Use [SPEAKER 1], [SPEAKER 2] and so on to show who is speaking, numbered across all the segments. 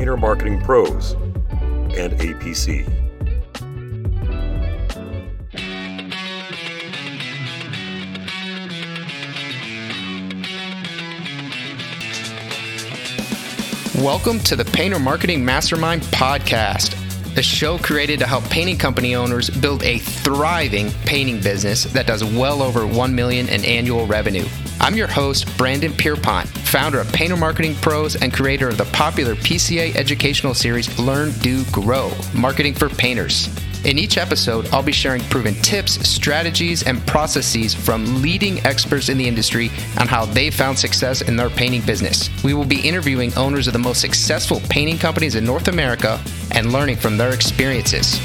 [SPEAKER 1] Painter Marketing Pros, and APC.
[SPEAKER 2] Welcome to the Painter Marketing Mastermind podcast, the show created to help painting company owners build a thriving painting business that does well over 1 million in annual revenue. I'm your host, Brandon Pierpont, founder of Painter Marketing Pros and creator of the popular PCA educational series Learn, Do, Grow Marketing for Painters. In each episode, I'll be sharing proven tips, strategies, and processes from leading experts in the industry on how they found success in their painting business. We will be interviewing owners of the most successful painting companies in North America and learning from their experiences.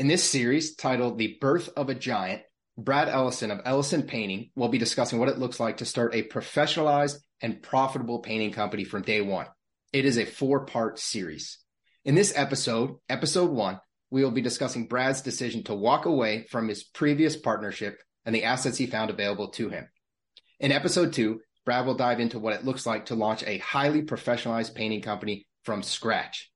[SPEAKER 2] In this series titled The Birth of a Giant, Brad Ellison of Ellison Painting will be discussing what it looks like to start a professionalized and profitable painting company from day one. It is a four part series. In this episode, episode one, we will be discussing Brad's decision to walk away from his previous partnership and the assets he found available to him. In episode two, Brad will dive into what it looks like to launch a highly professionalized painting company from scratch.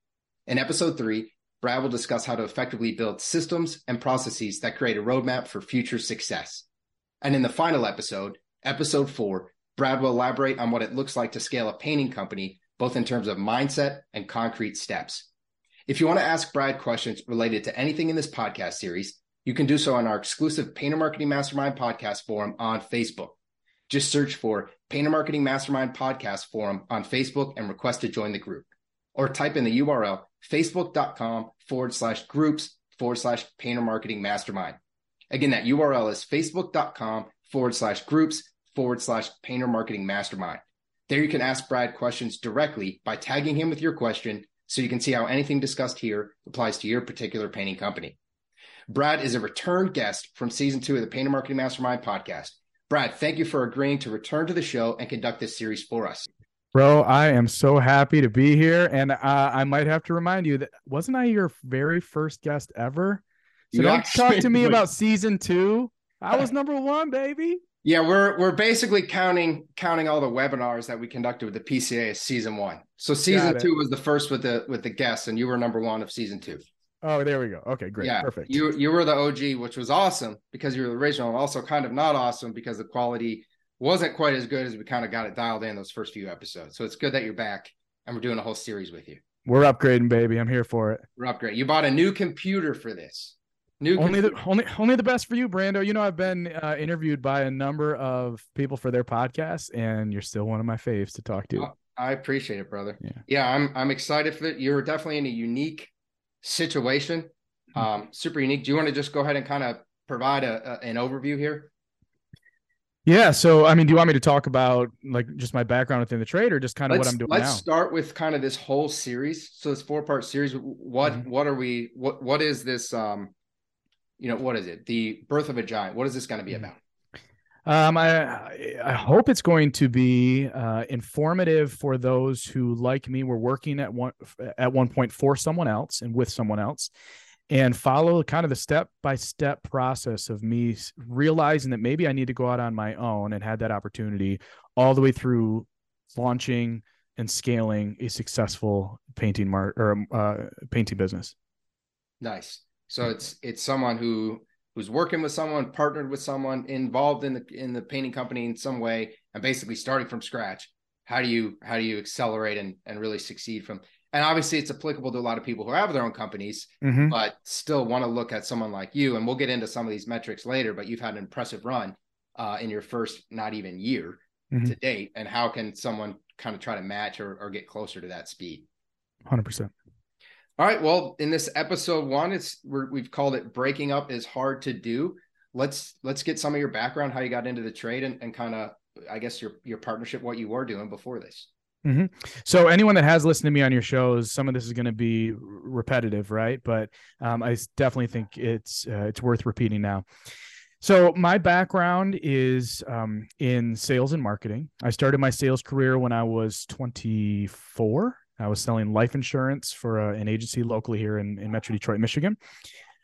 [SPEAKER 2] In episode three, Brad will discuss how to effectively build systems and processes that create a roadmap for future success. And in the final episode, episode four, Brad will elaborate on what it looks like to scale a painting company, both in terms of mindset and concrete steps. If you want to ask Brad questions related to anything in this podcast series, you can do so on our exclusive Painter Marketing Mastermind podcast forum on Facebook. Just search for Painter Marketing Mastermind podcast forum on Facebook and request to join the group. Or type in the URL facebook.com forward slash groups forward slash painter marketing mastermind. Again, that URL is facebook.com forward slash groups forward slash painter marketing mastermind. There you can ask Brad questions directly by tagging him with your question so you can see how anything discussed here applies to your particular painting company. Brad is a return guest from season two of the Painter Marketing Mastermind podcast. Brad, thank you for agreeing to return to the show and conduct this series for us.
[SPEAKER 3] Bro, I am so happy to be here. And uh, I might have to remind you that wasn't I your very first guest ever? So you don't talk to me about season two. I was number one, baby.
[SPEAKER 2] Yeah, we're we're basically counting counting all the webinars that we conducted with the PCA as season one. So season two was the first with the with the guests, and you were number one of season two.
[SPEAKER 3] Oh, there we go. Okay, great. Yeah, perfect.
[SPEAKER 2] You you were the OG, which was awesome because you were the original, and also kind of not awesome because the quality wasn't quite as good as we kind of got it dialed in those first few episodes. So it's good that you're back and we're doing a whole series with you.
[SPEAKER 3] We're upgrading, baby. I'm here for it.
[SPEAKER 2] We're upgrading. You bought a new computer for this.
[SPEAKER 3] New only the only only the best for you, Brando. You know, I've been uh, interviewed by a number of people for their podcasts, and you're still one of my faves to talk to. Oh,
[SPEAKER 2] I appreciate it, brother. Yeah, yeah I'm I'm excited for it. You're definitely in a unique situation, hmm. um, super unique. Do you want to just go ahead and kind of provide a, a, an overview here?
[SPEAKER 3] Yeah. So, I mean, do you want me to talk about like just my background within the trade, or just kind of let's, what I'm doing
[SPEAKER 2] let's
[SPEAKER 3] now?
[SPEAKER 2] start with kind of this whole series. So, this four part series. What mm-hmm. what are we? What what is this? Um, you know, what is it? The birth of a giant. What is this going to be mm-hmm. about?
[SPEAKER 3] Um, I I hope it's going to be uh, informative for those who, like me, were working at one at one point for someone else and with someone else, and follow kind of the step by step process of me realizing that maybe I need to go out on my own and had that opportunity all the way through launching and scaling a successful painting mar- or uh, painting business.
[SPEAKER 2] Nice. So it's it's someone who who's working with someone, partnered with someone, involved in the in the painting company in some way, and basically starting from scratch. How do you how do you accelerate and and really succeed from? And obviously, it's applicable to a lot of people who have their own companies, mm-hmm. but still want to look at someone like you. And we'll get into some of these metrics later. But you've had an impressive run uh, in your first not even year mm-hmm. to date. And how can someone kind of try to match or, or get closer to that speed?
[SPEAKER 3] Hundred percent.
[SPEAKER 2] All right. Well, in this episode one, it's we have called it "Breaking Up is Hard to Do." Let's let's get some of your background, how you got into the trade, and, and kind of, I guess your your partnership, what you were doing before this.
[SPEAKER 3] Mm-hmm. So anyone that has listened to me on your shows, some of this is going to be repetitive, right? But um, I definitely think it's uh, it's worth repeating now. So my background is um, in sales and marketing. I started my sales career when I was 24. I was selling life insurance for uh, an agency locally here in, in Metro Detroit, Michigan.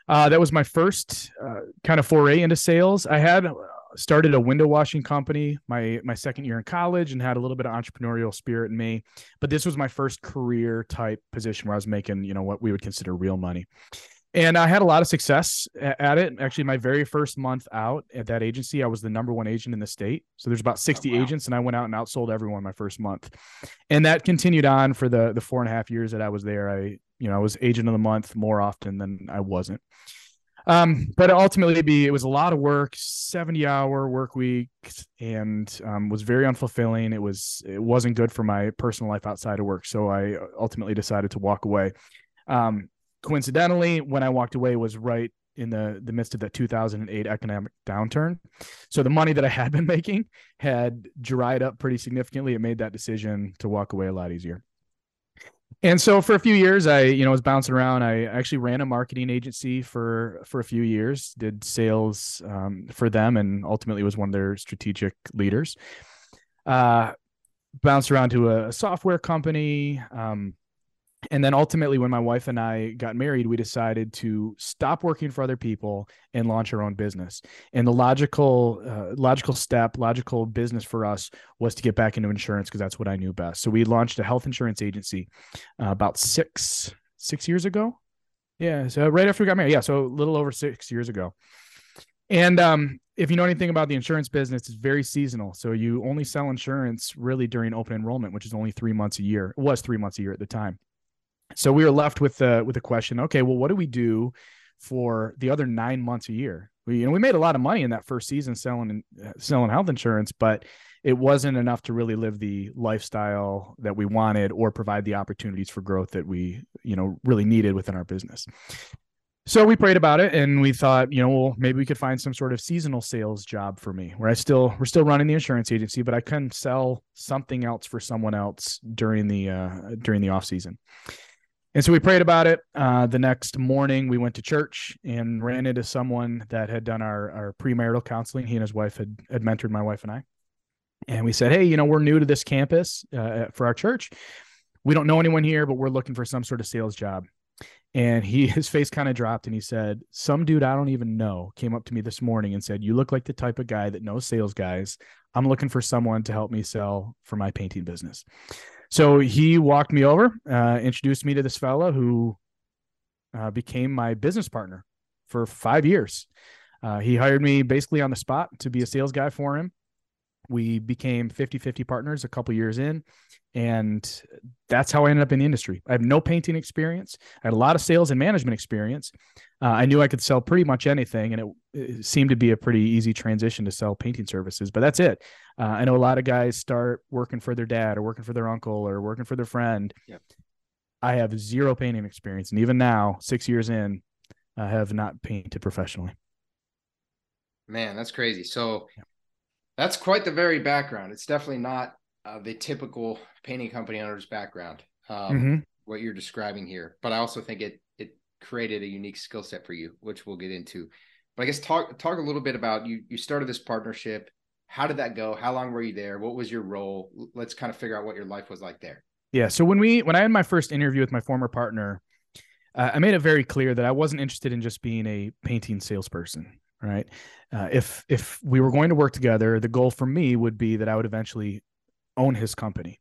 [SPEAKER 3] Uh, that was my first uh, kind of foray into sales. I had started a window washing company my my second year in college and had a little bit of entrepreneurial spirit in me. But this was my first career type position where i was making you know what we would consider real money. And i had a lot of success at it. Actually my very first month out at that agency i was the number one agent in the state. So there's about 60 oh, wow. agents and i went out and outsold everyone my first month. And that continued on for the the four and a half years that i was there. I you know i was agent of the month more often than i wasn't um, but ultimately, it was a lot of work, seventy hour work week, and um, was very unfulfilling. It was it wasn't good for my personal life outside of work, so I ultimately decided to walk away. Um, coincidentally, when I walked away was right in the the midst of that 2008 economic downturn. So the money that I had been making had dried up pretty significantly. It made that decision to walk away a lot easier and so for a few years i you know was bouncing around. I actually ran a marketing agency for for a few years did sales um, for them and ultimately was one of their strategic leaders. Uh bounced around to a, software company um, and then ultimately when my wife and i got married we decided to stop working for other people and launch our own business. And the logical uh, logical step logical business for us was to get back into insurance because that's what i knew best. So we launched a health insurance agency uh, about six six years ago? Yeah so right after we got married. Yeah so a little over six years ago. And um, if you know anything about the insurance business, it's very seasonal. So you only sell insurance really during open enrollment, which is only three months a year. It was three months a year at the time so we were left with the with the question okay well what do we do for the other nine months a year? We you know we made a lot of money in that first season selling uh, selling health insurance but it wasn't enough to really live the lifestyle that we wanted or provide the opportunities for growth that we you know really needed within our business. So we prayed about it and we thought you know well maybe we could find some sort of seasonal sales job for me where i still we're still running the insurance agency but i can sell something else for someone else during the uh during the off season and so we prayed about it. Uh, the next morning, we went to church and ran into someone that had done our, our premarital counseling. He and his wife had, had mentored my wife and I. And we said, Hey, you know, we're new to this campus uh, for our church. We don't know anyone here, but we're looking for some sort of sales job. And he, his face kind of dropped and he said, Some dude I don't even know came up to me this morning and said, You look like the type of guy that knows sales guys. I'm looking for someone to help me sell for my painting business. So he walked me over, uh, introduced me to this fella who uh, became my business partner for five years. Uh, he hired me basically on the spot to be a sales guy for him. We became 50 50 partners a couple years in. And that's how I ended up in the industry. I have no painting experience. I had a lot of sales and management experience. Uh, I knew I could sell pretty much anything, and it, it, seemed to be a pretty easy transition to sell painting services. But that's it. Uh, I know a lot of guys start working for their dad, or working for their uncle, or working for their friend. Yep. I have zero painting experience, and even now, six years in, I have not painted professionally.
[SPEAKER 2] Man, that's crazy. So that's quite the very background. It's definitely not uh, the typical painting company owner's background. Um, mm-hmm. What you're describing here, but I also think it it created a unique skill set for you, which we'll get into. But I guess talk talk a little bit about you. You started this partnership. How did that go? How long were you there? What was your role? Let's kind of figure out what your life was like there.
[SPEAKER 3] Yeah. So when we when I had my first interview with my former partner, uh, I made it very clear that I wasn't interested in just being a painting salesperson. Right. Uh, if if we were going to work together, the goal for me would be that I would eventually own his company.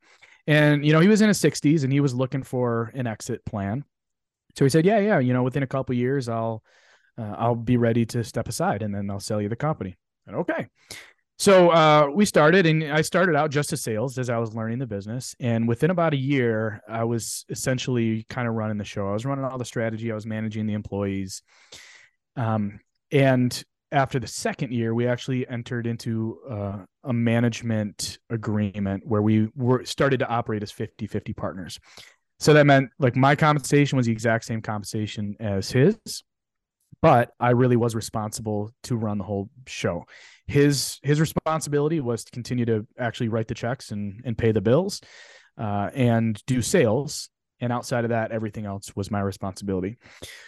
[SPEAKER 3] And you know, he was in his 60s and he was looking for an exit plan. So he said, "Yeah, yeah, you know, within a couple years, I'll uh, I'll be ready to step aside, and then I'll sell you the company." And okay, so uh, we started, and I started out just as sales as I was learning the business. And within about a year, I was essentially kind of running the show. I was running all the strategy. I was managing the employees. Um, and after the second year, we actually entered into uh, a management agreement where we were started to operate as 50 50 partners. So that meant like my compensation was the exact same compensation as his, but I really was responsible to run the whole show. His his responsibility was to continue to actually write the checks and and pay the bills. uh, and do sales. And outside of that, everything else was my responsibility.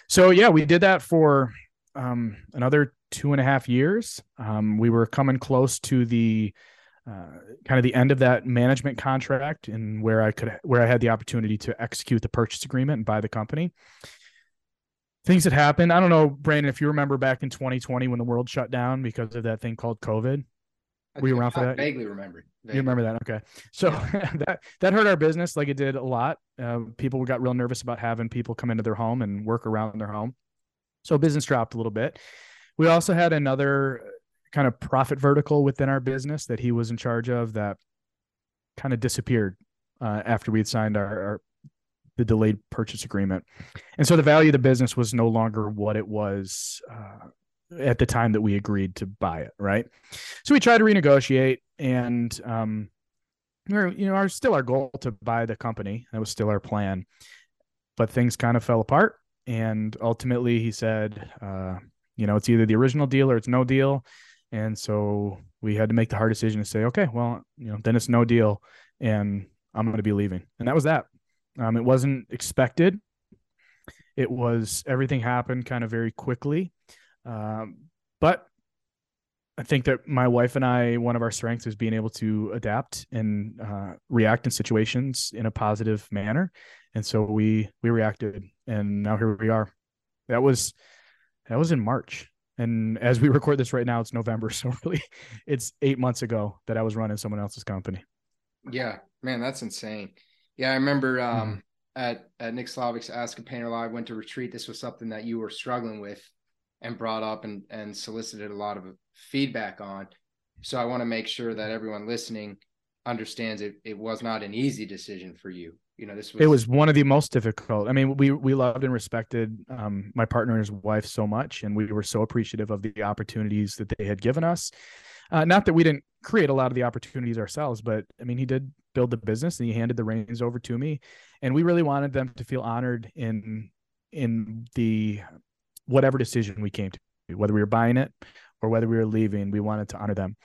[SPEAKER 3] So yeah, we did that for um, another two and a half years. Um, we were coming close to the uh, kind of the end of that management contract and where I could where I had the opportunity to execute the purchase agreement and buy the company. Things that happened. I don't know, Brandon, if you remember back in 2020 when the world shut down because of that thing called COVID. Were you around for that?
[SPEAKER 2] Vaguely remember.
[SPEAKER 3] Vaguely. You remember that? Okay. So yeah. that that hurt our business like it did a lot. Uh, people got real nervous about having people come into their home and work around their home. So business dropped a little bit. We also had another kind of profit vertical within our business that he was in charge of that kind of disappeared uh, after we had signed our, our, the delayed purchase agreement, and so the value of the business was no longer what it was uh, at the time that we agreed to buy it. Right, so we tried to renegotiate, and um, we're you know our still our goal to buy the company. That was still our plan, but things kind of fell apart, and ultimately he said, uh, you know, it's either the original deal or it's no deal and so we had to make the hard decision to say, okay, well, you know, then it's no deal and I'm going to be leaving. And that was that. Um, it wasn't expected. It was everything happened kind of very quickly. Um, but I think that my wife and I, one of our strengths is being able to adapt and uh, react in situations in a positive manner. And so we we reacted, and now here we are. That was that was in March. And as we record this right now, it's November. So really it's eight months ago that I was running someone else's company.
[SPEAKER 2] Yeah, man, that's insane. Yeah, I remember um, mm-hmm. at, at Nick Slavik's Ask a Painter Live, Winter Retreat. This was something that you were struggling with and brought up and, and solicited a lot of feedback on. So I want to make sure that everyone listening understands it, it was not an easy decision for you you know this was
[SPEAKER 3] it was one of the most difficult. I mean we we loved and respected um, my partner and his wife so much and we were so appreciative of the opportunities that they had given us. Uh, not that we didn't create a lot of the opportunities ourselves but i mean he did build the business and he handed the reins over to me and we really wanted them to feel honored in in the whatever decision we came to whether we were buying it or whether we were leaving we wanted to honor them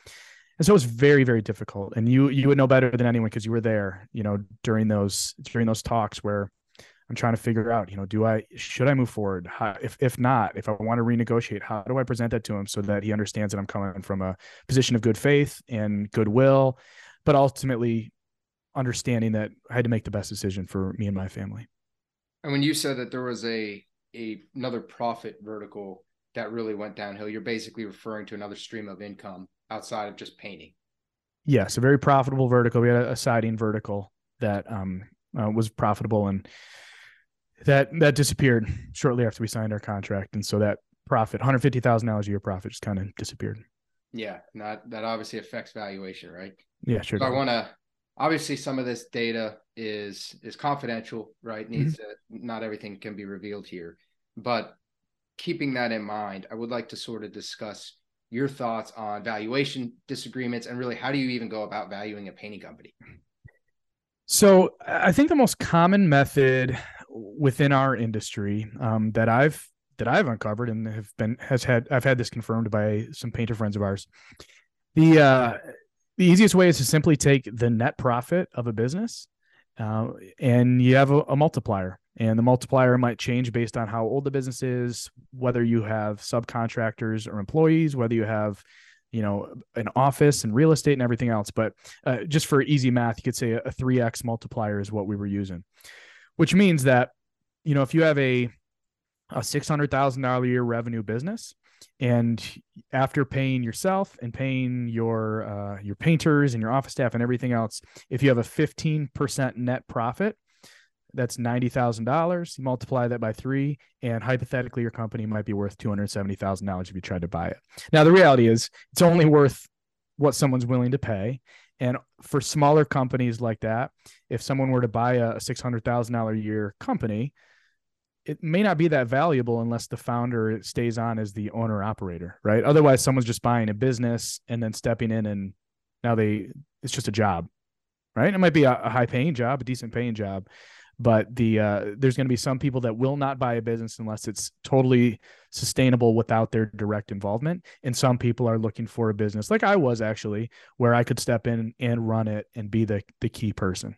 [SPEAKER 3] and so it was very very difficult. And you you would know better than anyone because you were there you know during those during those talks where i'm trying to figure out you know do i should i move forward? How, if if not if i want to renegotiate how do i present that to him so that he understands that i'm coming from a position of good faith and goodwill but ultimately understanding that i had to make the best decision for me and my family.
[SPEAKER 2] And when you said that there was a, a another profit vertical that really went downhill you're basically referring to another stream of income outside of just painting.
[SPEAKER 3] Yes, a very profitable vertical. We had a, siding vertical that um, uh, was profitable and that that disappeared shortly after we signed our contract, and so that profit, one hundred fifty thousand dollars a year profit, just kind of disappeared.
[SPEAKER 2] Yeah, that that obviously affects valuation, right?
[SPEAKER 3] Yeah, sure.
[SPEAKER 2] So I want to obviously some of this data is is confidential, right? Needs mm-hmm. to, not everything can be revealed here, but keeping that in mind, I would like to sort of discuss your thoughts on valuation disagreements and really how do you even go about valuing a painting company?
[SPEAKER 3] So I think the most common method within our industry um, that I've that I've uncovered and have been has had I've had this confirmed by some painter friends of ours. The uh, the easiest way is to simply take the net profit of a business, uh, and you have a, a multiplier and the multiplier might change based on how old the business is whether you have subcontractors or employees whether you have you know an office and real estate and everything else. But uh, just for easy math you could say a, a 3x multiplier is what we were using which means that you know if you have a a $600,000 a year revenue business and after paying yourself and paying your uh, your painters and your office staff and everything else if you have a 15% net profit that's ninety thousand dollars. You multiply that by three, and hypothetically, your company might be worth two hundred seventy thousand dollars if you tried to buy it. Now, the reality is, it's only worth what someone's willing to pay. And for smaller companies like that, if someone were to buy a six hundred thousand dollar a year company, it may not be that valuable unless the founder stays on as the owner operator, right? Otherwise, someone's just buying a business and then stepping in, and now they it's just a job, right? It might be a high paying job, a decent paying job, but the uh, there's going to be some people that will not buy a business unless it's totally sustainable without their direct involvement and some people are looking for a business like i was actually where i could step in and run it and be the the key person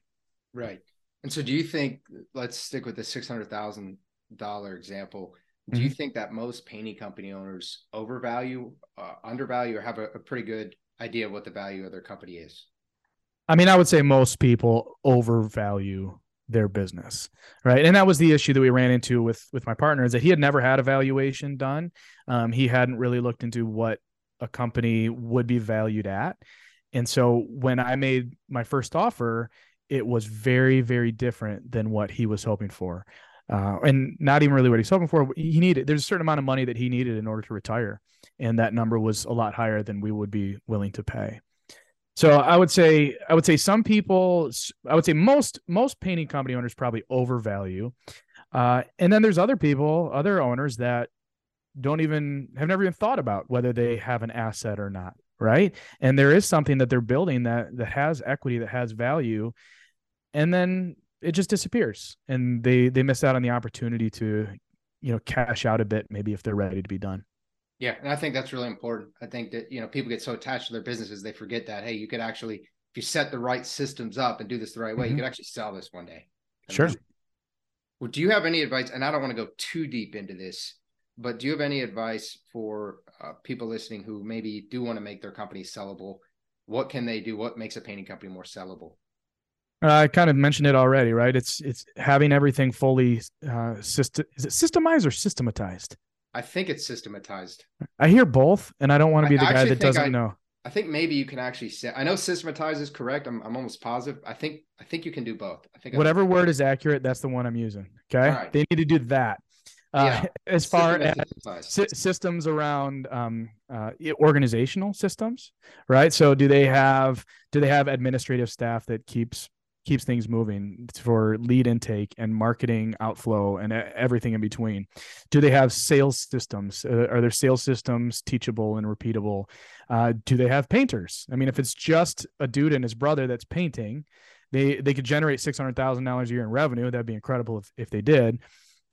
[SPEAKER 2] Right. And so do you think let's stick with the $600,000 example. Do you
[SPEAKER 3] Mhm.
[SPEAKER 2] think that most painting company owners overvalue, uh, undervalue, or have a, a pretty good idea of what the value of their company is?
[SPEAKER 3] I mean, I would say most people overvalue their business, right? And that was the issue that we ran into with with my partner is that he had never had a valuation done. Um, he hadn't really looked into what a company would be valued at, and so when I made my first offer, it was very very different than what he was hoping for, uh, and not even really what he's hoping for. He needed there's a certain amount of money that he needed in order to retire, and that number was a lot higher than we would be willing to pay. So I would say I would say some people I would say most most painting company owners probably overvalue, uh, and then there's other people other owners that don't even have never even thought about whether they have an asset or not, right? And there is something that they're building that that has equity that has value, and then it just disappears, and they they miss out on the opportunity to you know cash out a bit maybe if they're ready to be done.
[SPEAKER 2] Yeah, and I think that's really important. I think that you know people get so attached to their businesses they forget that hey, you could actually if you set the right systems up and do this the right way,
[SPEAKER 3] Mhm.
[SPEAKER 2] you could actually sell this one day.
[SPEAKER 3] Sure.
[SPEAKER 2] Well, do you have any advice? And I don't want to go too deep into this, but do you have any advice for uh, people listening who maybe do want to make their company sellable? What can they do? What makes a painting company more sellable?
[SPEAKER 3] Uh, I kind of mentioned it already, right? It's it's having everything fully uh, system. Is it systemized or systematized?
[SPEAKER 2] I think it's systematized.
[SPEAKER 3] I hear both, and I don't want to
[SPEAKER 2] I
[SPEAKER 3] be the guy that doesn't
[SPEAKER 2] I-
[SPEAKER 3] know.
[SPEAKER 2] I think maybe you can actually say. I know systematized is correct. I'm, I'm almost positive. I think I think you can do both. I think I-
[SPEAKER 3] Whatever word is accurate, that's the one I'm using. Okay,
[SPEAKER 2] right.
[SPEAKER 3] they need to do that. Uh,
[SPEAKER 2] Yeah.
[SPEAKER 3] As far as sy- systems around um, uh, organizational systems, right? So do they have do they have administrative staff that keeps keeps things moving for lead intake and marketing outflow and everything in between? Do they have sales systems? Uh, are their sales systems teachable and repeatable? Uh, do they have painters? I mean, if it's just a dude and his brother that's painting, they they could generate six hundred thousand dollars a year in revenue. That'd be incredible if if they did.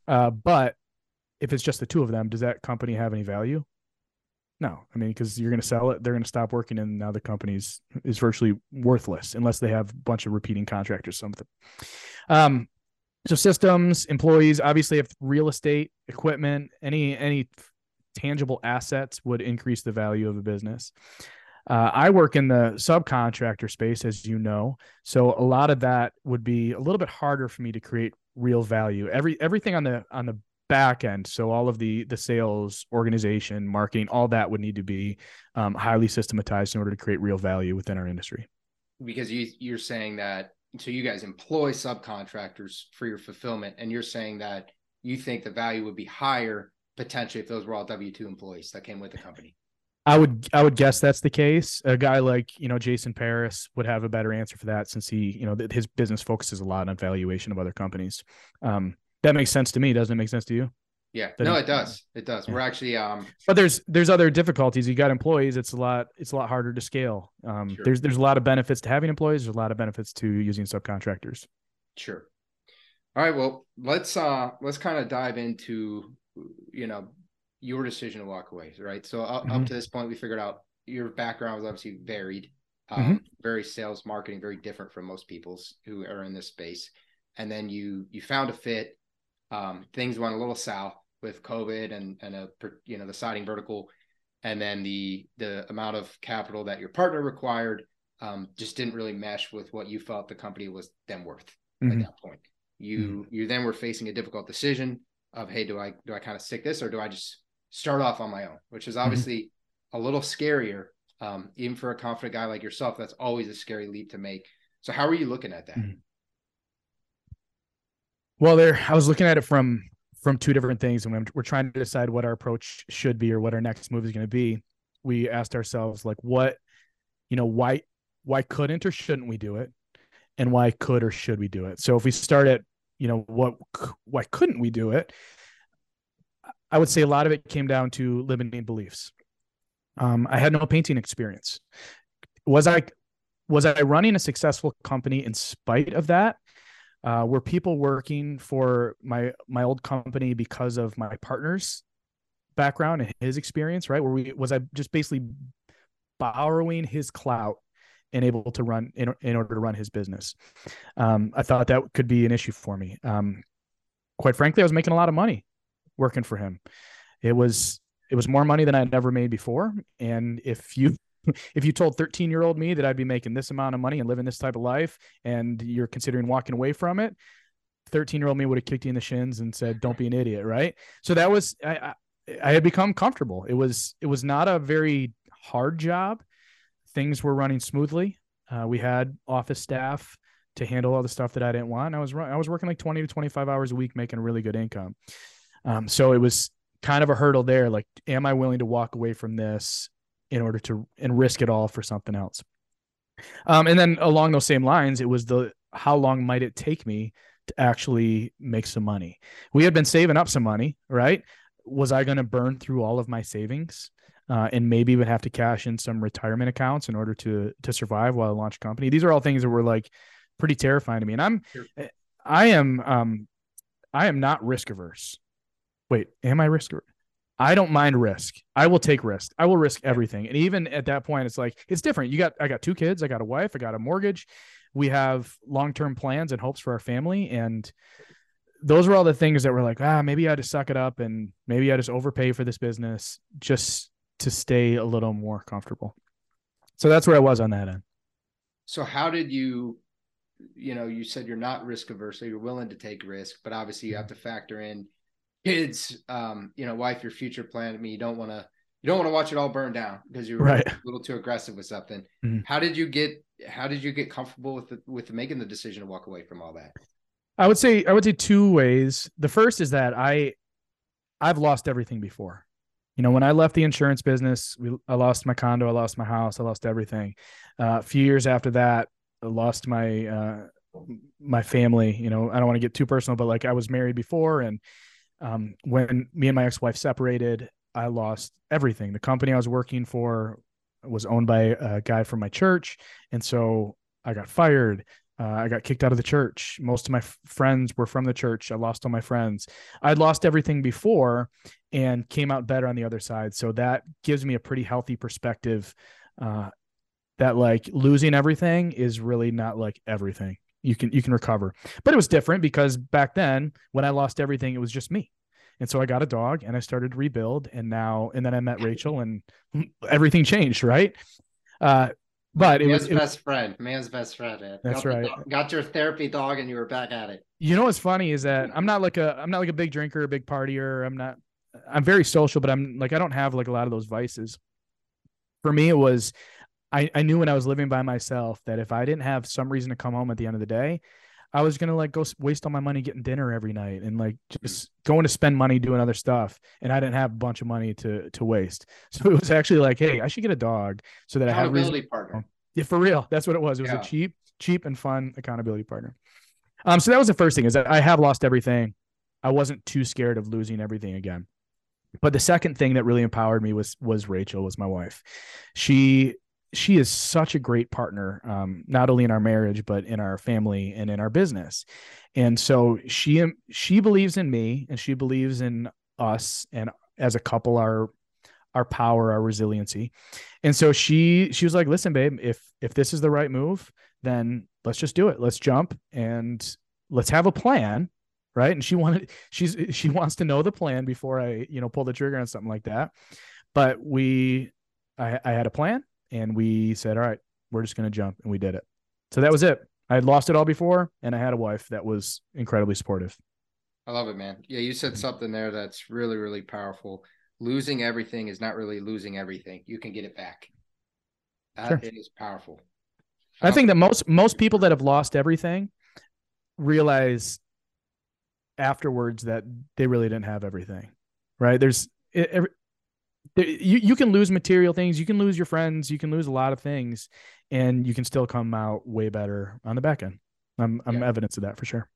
[SPEAKER 3] Uh, but if it's just the two of them, does that company have any value? No, I mean, because you're going to sell it, they're going to stop working, and now the company's is virtually worthless unless they have a bunch of repeating contractors. Something. Um, so systems, employees, obviously, if real estate, equipment, any any tangible assets would increase the value of a business. Uh, I work in the subcontractor space, as you know, so a lot of that would be a little bit harder for me to create real value. Every everything on the on the back end, so all of the the sales, organization, marketing, all that would need to be um, highly systematized in order to create real value within our industry.
[SPEAKER 2] because you you're saying that so you guys employ subcontractors for your fulfillment and you're saying that you think the value would be higher potentially if those were all W2 employees that came with the company.
[SPEAKER 3] I would I would guess that's the case. A guy like you know Jason Paris would have a better answer for that since he you know his business focuses a lot on valuation of other companies. Um, that makes sense to me. Doesn't it make sense to you?
[SPEAKER 2] Yeah.
[SPEAKER 3] That
[SPEAKER 2] no, it does. It does.
[SPEAKER 3] Yeah.
[SPEAKER 2] We're actually um
[SPEAKER 3] But there's there's other difficulties. You got employees. It's a lot. It's a lot harder to scale. Um,
[SPEAKER 2] Sure.
[SPEAKER 3] There's there's a lot of benefits to having employees. There's a lot of benefits to using subcontractors.
[SPEAKER 2] sure. All right, well, let's uh let's kind of dive into you know your decision to walk away, right? So up, up to this point we figured out your background was obviously varied.
[SPEAKER 3] Mm-hmm.
[SPEAKER 2] Um, very sales marketing, very different from most people's who are in this space. And then you you found a fit. Um, things went a little south with COVID and and a you know the siding vertical, and then the the amount of capital that your partner required um, just didn't really mesh with what you felt the company was then worth at
[SPEAKER 3] Mhm.
[SPEAKER 2] that point. You you then were facing a difficult decision of hey, do I do I kind of stick this or do I just start off on my own, which is obviously a little scarier. Um, even for a confident guy like yourself, that's always a scary leap to make. So how are you looking at that?
[SPEAKER 3] Well, there I was looking at it from from two different things, and we're trying to decide what our approach should be or what our next move is going to be, we asked ourselves like, what, you know, why why couldn't or shouldn't we do it, and why could or should we do it? So if we start at, you know, what why couldn't we do it? I would say a lot of it came down to limiting beliefs. Um, I had no painting experience. Was I was I running a successful company in spite of that? Uh, were people working for my my old company because of my partner's background and his experience? Right? Were we was I just basically borrowing his clout and able to run in, in order to run his business. Um, I thought that could be an issue for me. Um, quite frankly, I was making a lot of money working for him. It was it was more money than I'd ever made before. And if you if you told 13 year old me that I'd be making this amount of money and living this type of life, and you're considering walking away from it, 13 year old me would have kicked you in the shins and said, "Don't be an idiot," right? So that was I, I, I had become comfortable. It was it was not a very hard job. Things were running smoothly. Uh, we had office staff to handle all the stuff that I didn't want. I was I was working like 20 to 25 hours a week, making a really good income. Um, so it was kind of a hurdle there. Like, am I willing to walk away from this in order to and risk it all for something else? Um, and then along those same lines, it was the how long might it take me to actually make some money? We had been saving up some money, right? Was I going to burn through all of my savings? Uh, and maybe even have to cash in some retirement accounts in order to to survive while I launch a company. These are all things that were like pretty terrifying to me. And I'm, I am, um, I am not risk averse. Wait, am I risk averse? I don't mind risk. I will take risk. I will risk everything. And even at that point, it's like it's different. You got I got two kids, I got a wife, I got a mortgage. We have long-term plans and hopes for our family. And those were all the things that were like, ah, maybe I just suck it up and maybe I just overpay for this business just to stay a little more comfortable. So that's where I was on that end.
[SPEAKER 2] So how did you you know, you said you're not risk averse, so you're willing to take risk, but obviously you have to factor in kids, um, you know, wife, your future plan. I mean, you don't want to, you don't want to watch it all burn down because you're right. a little too aggressive with something. Mm-hmm. How did you get, how did you get comfortable with the, with making the decision to walk away from all that?
[SPEAKER 3] I would say, I would say two ways. The first is that I, I've lost everything before. You know, when I left the insurance business, we, I lost my condo, I lost my house, I lost everything. Uh, a few years after that, I lost my uh, my family. You know, I don't want to get too personal, but like I was married before, and um, when me and my ex wife separated, I lost everything. The company I was working for was owned by a guy from my church, and so I got fired. Uh, I got kicked out of the church. Most of my f- friends were from the church. I lost all my friends. I'd lost everything before and came out better on the other side. So that gives me a pretty healthy perspective uh, that like losing everything is really not like everything. You can you can recover. But it was different because back then when I lost everything, it was just me. And so I got a dog and I started to rebuild and now and then I met Rachel and everything changed, right? Uh but it
[SPEAKER 2] man's
[SPEAKER 3] was
[SPEAKER 2] it, best friend, man's best friend. Man.
[SPEAKER 3] That's
[SPEAKER 2] got
[SPEAKER 3] right.
[SPEAKER 2] got your therapy dog, and you were back at it.
[SPEAKER 3] You know what's funny is that I'm not like a I'm not like a big drinker, a big partier. I'm not. I'm very social, but I'm like I don't have like a lot of those vices. For me, it was I, I knew when I was living by myself that if I didn't have some reason to come home at the end of the day, I was gonna like go waste all my money getting dinner every night and like just going to spend money doing other stuff. And I didn't have a bunch of money to to waste. So it was actually like, hey, I should get a dog so that I have a reason.
[SPEAKER 2] partner.
[SPEAKER 3] Yeah, for real. That's what it was. It was yeah. a cheap, cheap and fun accountability partner. Um, so that was the first thing is that I have lost everything. I wasn't too scared of losing everything again. But the second thing that really empowered me was was Rachel, was my wife. She she is such a great partner, um, not only in our marriage but in our family and in our business. And so she she believes in me, and she believes in us, and as a couple, our our power, our resiliency. And so she she was like, "Listen, babe, if if this is the right move, then let's just do it. Let's jump and let's have a plan." Right. And she wanted she's she wants to know the plan before I, you know, pull the trigger on something like that. But we I, I had a plan and we said, all right, we're just going to jump, and we did it. So that was it. I had lost it all before, and I had a wife that was incredibly supportive.
[SPEAKER 2] I love it, man. Yeah, you said something there that's really, really powerful. Losing everything is not really losing everything. You can get it back. That sure. it is powerful.
[SPEAKER 3] I think um, that most most people that have lost everything realize afterwards that they really didn't have everything. Right? There's every, you, you can lose material things you can lose your friends you can lose a lot of things and you can still come out way better on the back end i'm i'm yeah. evidence of that for sure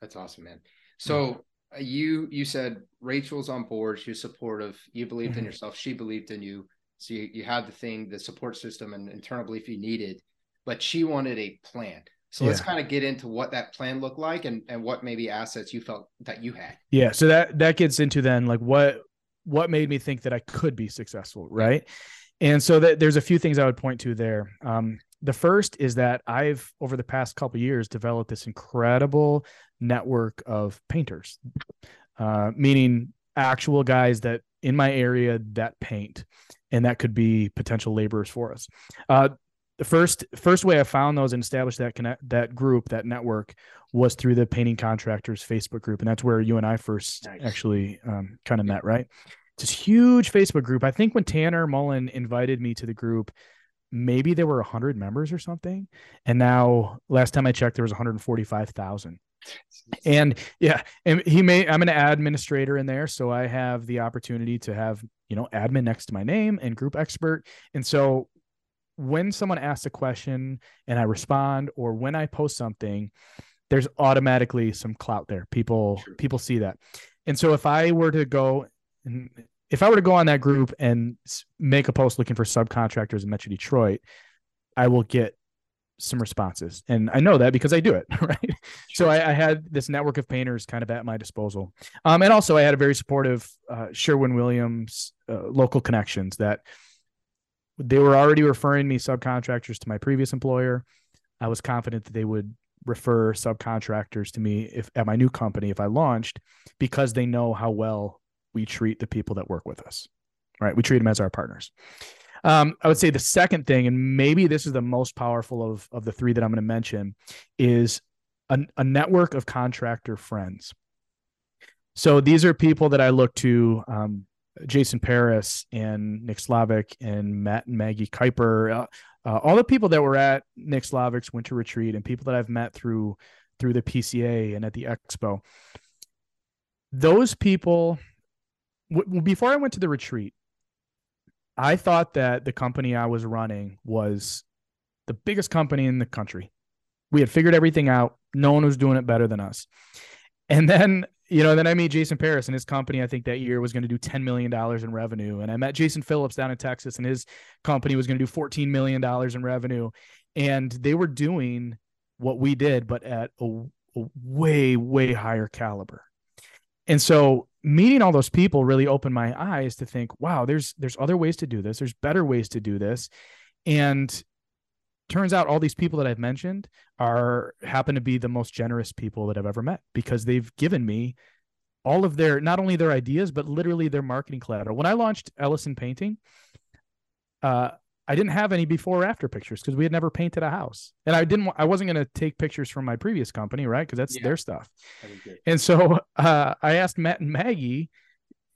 [SPEAKER 2] that's awesome man so yeah. you you said rachel's on board she was supportive you believed mm-hmm. in yourself she believed in you so you, you had the thing the support system and internal belief you needed but she wanted a plan so yeah. let's kind of get into what that plan looked like and, and what maybe assets you felt that you had.
[SPEAKER 3] Yeah. So that that gets into then like what what made me think that I could be successful, right? And so that there's a few things I would point to there. Um, the first is that I've over the past couple years developed this incredible network of painters, uh, meaning actual guys that in my area that paint, and that could be potential laborers for us. Uh, the first first way I found those and established that connect that group that network was through the painting contractors Facebook group, and that's where you and I first nice. actually um, kind of met. Right, it's this huge Facebook group. I think when Tanner Mullen invited me to the group, maybe there were 100 members or something and now last time i checked there was 145000 and yeah and he may i'm an administrator in there so i have the opportunity to have you know admin next to my name and group expert and so when someone asks a question and i respond or when i post something there's automatically some clout there people True. people see that and so if i were to go and if I were to go on that group and make a post looking for subcontractors in Metro Detroit, I will get some responses. And I know that because I do it, right? Sure. So I, I, had this network of painters kind of at my disposal. Um, and also I had a very supportive uh, Sherwin Williams uh, local connections that they were already referring me subcontractors to my previous employer. I was confident that they would refer subcontractors to me if at my new company if I launched because they know how well we treat the people that work with us, right? We treat them as our partners. Um, I would say the second thing, and maybe this is the most powerful of, of the three that I'm going to mention, is a, a network of contractor friends. So these are people that I look to, um, Jason Paris and Nick Slavik and Matt and Maggie Kuiper, uh, uh, all the people that were at Nick Slavik's winter retreat and people that I've met through through the PCA and at the expo. Those people w- before I went to the retreat, I thought that the company I was running was the biggest company in the country. We had figured everything out. No one was doing it better than us. And then, you know, and then I meet Jason Paris and his company, I think that year was going to do $10 million in revenue. And I met Jason Phillips down in Texas and his company was going to do $14 million in revenue. And they were doing what we did, but at a, a way, way higher caliber. And so meeting all those people really opened my eyes to think, wow, there's there's other ways to do this. There's better ways to do this. And turns out all these people that I've mentioned are happen to be the most generous people that I've ever met because they've given me all of their not only their ideas but literally their marketing collateral. When I launched Ellison Painting, uh, I didn't have any before or after pictures because we had never painted a house, and I didn't. I wasn't going to take pictures from my previous company, right? Because that's yeah. their stuff. And so uh, I asked Matt and Maggie,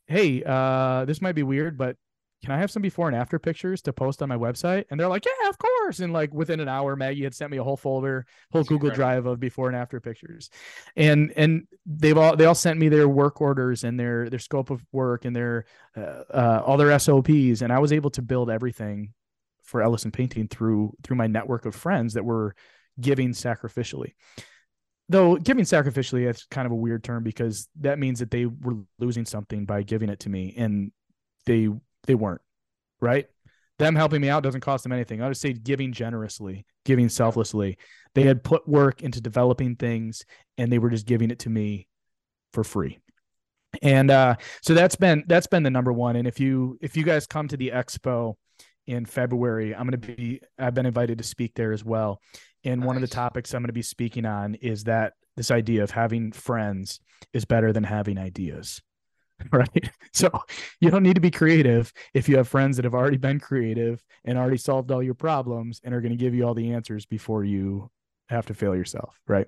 [SPEAKER 3] "Hey, uh, this might be weird, but can I have some before and after pictures to post on my website?" And they're like, "Yeah, of course." And like within an hour, Maggie had sent me a whole folder, whole Google Drive of before and after pictures, and and they've all they all sent me their work orders and their their scope of work and their uh, uh all their SOPs, and I was able to build everything for Ellison Painting through through my network of friends that were giving sacrificially. Though giving sacrificially is kind of a weird term because that means that they were losing something by giving it to me, and they they weren't right. Them helping me out doesn't cost them anything. I would say giving generously, giving selflessly. They had put work into developing things, and they were just giving it to me for free and uh, so that's been that's been the number one and if you if you guys come to the expo in February. I'm going to be, I've been invited to speak there as well. And nice. one of the topics I'm going to be speaking on is that this idea of having friends is better than having ideas. Right. So you don't need to be creative if you have friends that have already been creative and already solved all your problems and are going to give you all the answers before you have to fail yourself. Right.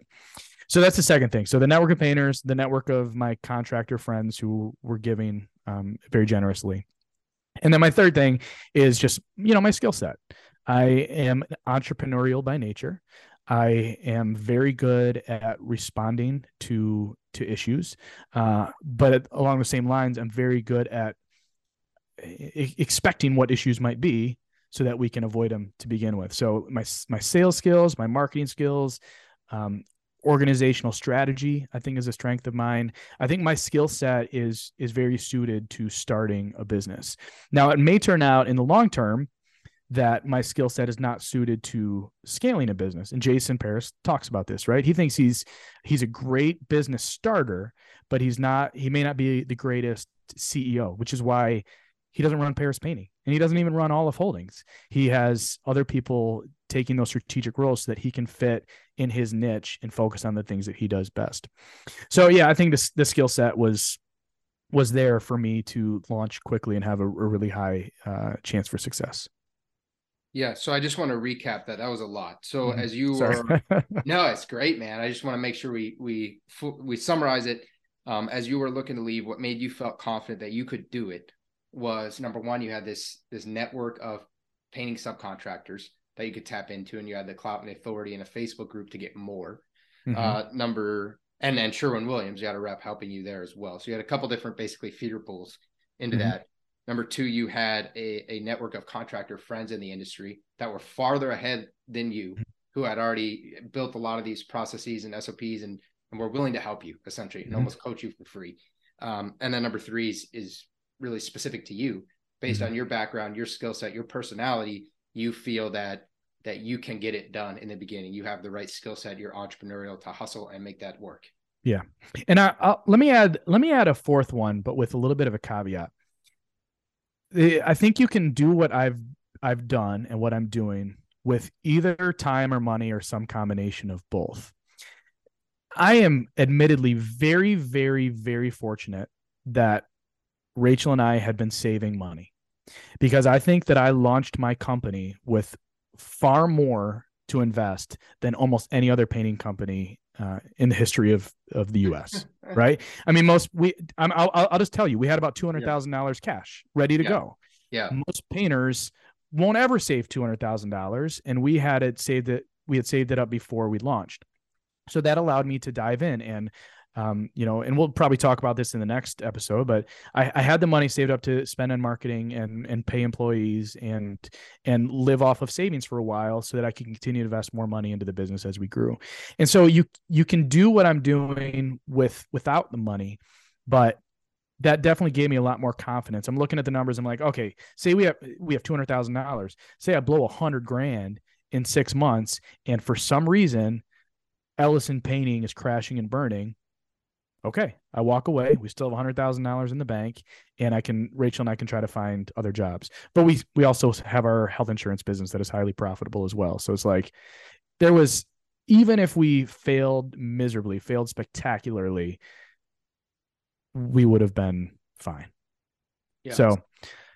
[SPEAKER 3] So that's the second thing. So the network of painters, the network of my contractor friends who were giving um, very generously. And then my third thing is just, you know, my skill set. I am entrepreneurial by nature. I am very good at responding to to issues, uh, but along the same lines, I'm very good at I- expecting what issues might be, so that we can avoid them to begin with. So my my sales skills, my marketing skills, um, organizational strategy i think is a strength of mine i think my skill set is is very suited to starting a business now it may turn out in the long term that my skill set is not suited to scaling a business and jason paris talks about this right he thinks he's he's a great business starter but he's not he may not be the greatest ceo which is why he doesn't run paris painting and he doesn't even run all of holdings he has other people taking those strategic roles so that he can fit in his niche and focus on the things that he does best. So yeah, I think this the skill set was was there for me to launch quickly and have a, a really high uh, chance for success.
[SPEAKER 2] Yeah, so I just want to recap that. That was a lot. So mm-hmm. as you were, no, it's great, man. I just want to make sure we we we summarize it. Um, as you were looking to leave, what made you felt confident that you could do it was number one, you had this this network of painting subcontractors that you could tap into, and you had the clout and authority in a Facebook group to get more. Mm-hmm. Uh, number and then Sherwin Williams, you had a rep helping you there as well. So you had a couple different basically feeder pools into mm-hmm. that. Number two, you had a, a network of contractor friends in the industry that were farther ahead than you, mm-hmm. who had already built a lot of these processes and SOPs and, and were willing to help you essentially and mm-hmm. almost coach you for free. Um, and then number three is, is really specific to you based mm-hmm. on your background, your skill set, your personality. You feel that that you can get it done in the beginning. You have the right skill set, you're entrepreneurial to hustle and make that work.
[SPEAKER 3] Yeah. And I, I'll, let me add, let me add a fourth one, but with a little bit of a caveat. Eh, I think you can do what I've, I've done and what I'm doing with either time or money or some combination of both. I am admittedly very, very, very fortunate that Rachel and I had been saving money because I think that I launched my company with far more to invest than almost any other painting company uh, in the history of of the U.S. right? I mean, most we i will I'll just tell you, we had about two hundred thousand yeah. dollars cash ready to
[SPEAKER 2] yeah.
[SPEAKER 3] go.
[SPEAKER 2] Yeah,
[SPEAKER 3] most painters won't ever save two hundred thousand dollars, and we had it saved it. We had saved it up before we launched, so that allowed me to dive in and um, you know, and we'll probably talk about this in the next episode, but I, I, had the money saved up to spend on marketing and and pay employees and and live off of savings for a while so that I can continue to invest more money into the business as we grew. And so you you can do what I'm doing with without the money, but that definitely gave me a lot more confidence. I'm looking at the numbers. I'm like, okay, say we have we have two hundred thousand dollars. Say I blow a hundred grand in six months, and for some reason, Ellison Painting is crashing and burning okay, I walk away. We still have hundred thousand dollars in the bank, and I can Rachel and I can try to find other jobs. But we we also have our health insurance business that is highly profitable as well. So it's like there was even if we failed miserably, failed spectacularly, we would have been fine. Yeah. So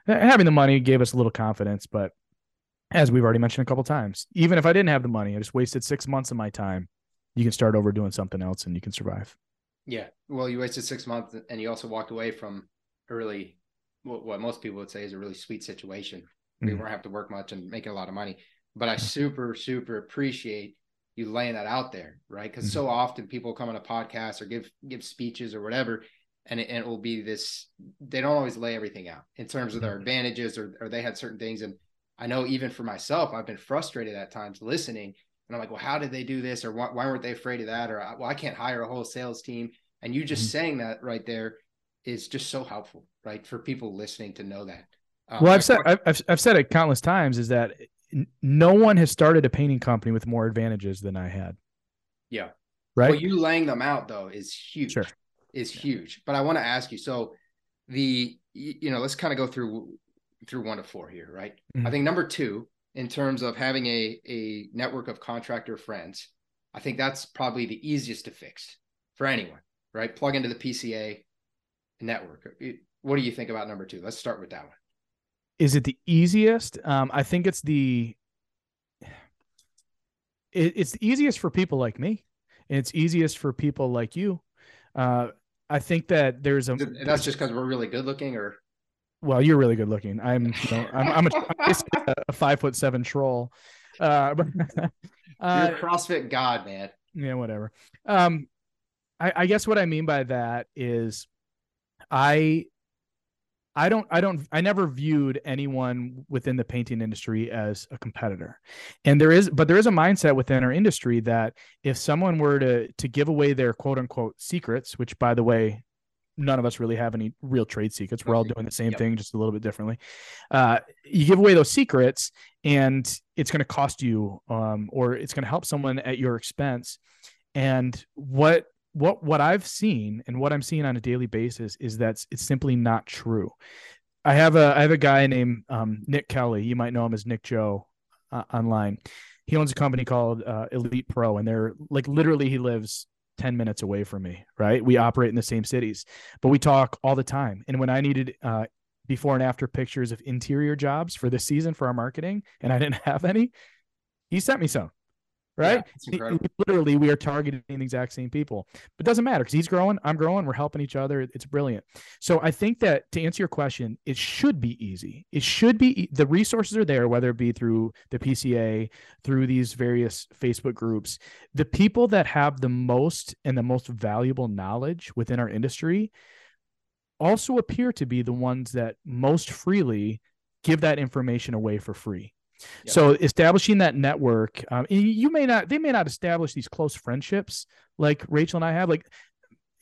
[SPEAKER 3] having the money gave us a little confidence, but as we've already mentioned a couple times, even if I didn't have the money, I just wasted six months of my time. You can start over doing something else and you can survive.
[SPEAKER 2] Yeah. Well, you wasted six months and you also walked away from a really, what most people would say is a really sweet situation. Mm-hmm. You weren't have to work much and making a lot of money. But I super, super appreciate you laying that out there, right? Because mm-hmm. so often people come on a podcast or give give speeches or whatever, and it, and it will be this. They don't always lay everything out in terms of their mm-hmm. advantages or or they had certain things. And I know even for myself, I've been frustrated at times listening and I'm like, well, how did they do this? Or why, why weren't they afraid of that? Or well, I can't hire a whole sales team. And you just mm-hmm. saying that right there is just so helpful, right? For people listening to know that.
[SPEAKER 3] Um, well, I've said, I've, I've said it countless times is that no one has started a painting company with more advantages than I had.
[SPEAKER 2] Yeah.
[SPEAKER 3] Right.
[SPEAKER 2] Well, you laying them out though is huge.
[SPEAKER 3] Sure.
[SPEAKER 2] Is yeah. huge. But I want to ask you, so the, you know, let's kind of go through, through one to four here, right? Mm-hmm. I think number two, in terms of having a, a network of contractor friends. I think that's probably the easiest to fix for anyone, right? Plug into the PCA network. What do you think about number two? Let's start with that one.
[SPEAKER 3] Is it the easiest? Um, I think it's the it, it's the easiest for people like me, and it's easiest for people like you. Uh, I think that there's a.
[SPEAKER 2] And that's just because we're really good looking, or
[SPEAKER 3] well, you're really good looking. I'm, you know, I'm, I'm, a, I'm a five foot seven troll. Uh,
[SPEAKER 2] uh, you're CrossFit God, man.
[SPEAKER 3] Yeah, whatever. Um, I, I guess what I mean by that is, I, I don't, I don't, I never viewed anyone within the painting industry as a competitor, and there is, but there is a mindset within our industry that if someone were to to give away their quote unquote secrets, which by the way, none of us really have any real trade secrets. We're all doing the same yep. thing, just a little bit differently. Uh, you give away those secrets, and it's going to cost you, um, or it's going to help someone at your expense. And what what what I've seen and what I'm seeing on a daily basis is that it's simply not true. I have a I have a guy named um, Nick Kelly. You might know him as Nick Joe. uh, online. He owns a company called uh, Elite Pro, and they're like literally he lives 10 minutes away from me, right? We operate in the same cities, but we talk all the time. And when I needed uh, before and after pictures of interior jobs for this season for our marketing, and I didn't have any, he sent me some right? Yeah, literally, we are targeting the exact same people, but it doesn't matter because he's growing, I'm growing, we're helping each other. It's brilliant. So I think that to answer your question, it should be easy. It should be the resources are there, whether it be through the PCA, through these various Facebook groups. The people that have the most and the most valuable knowledge within our industry also appear to be the ones that most freely give that information away for free so establishing that network, um, you may not, they may not establish these close friendships like Rachel and I have. Like,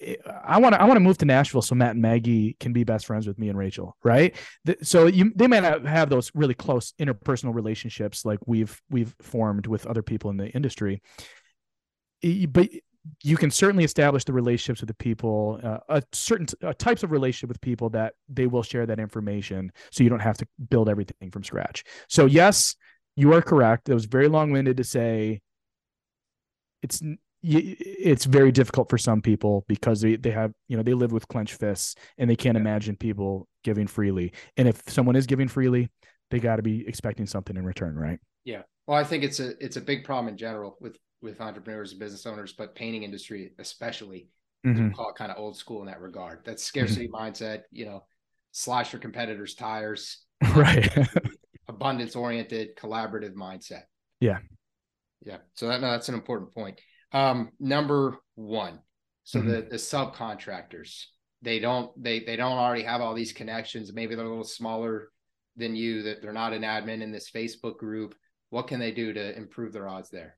[SPEAKER 3] eh, I want to, I want to move to Nashville so Matt and Maggie can be best friends with me and Rachel, right? So you, they may not have those really close interpersonal relationships like we've we've formed with other people in the industry. But you can certainly establish the relationships with the people, uh, a certain uh, types of relationship with people that they will share that information, so you don't have to build everything from scratch. So yes, you are correct. It was very long winded to say it's it's very difficult for some people because they, they have you know they live with clenched fists and they can't yeah. imagine people giving freely. And if someone is giving freely, they got to be expecting something in return, right?
[SPEAKER 2] Yeah. Well, I think it's a it's a big problem in general with with entrepreneurs and business owners, but painting industry especially, mm-hmm. call it kind of old school in that regard. That scarcity mm-hmm. mindset, you know, slash your competitors' tires,
[SPEAKER 3] right?
[SPEAKER 2] abundance oriented, collaborative mindset.
[SPEAKER 3] Yeah,
[SPEAKER 2] yeah. So that no, that's an important point. Um, number one, so mm-hmm. the the subcontractors they don't they they don't already have all these connections. Maybe they're a little smaller than you. That they're not an admin in this Facebook group. What can they do to improve their odds there?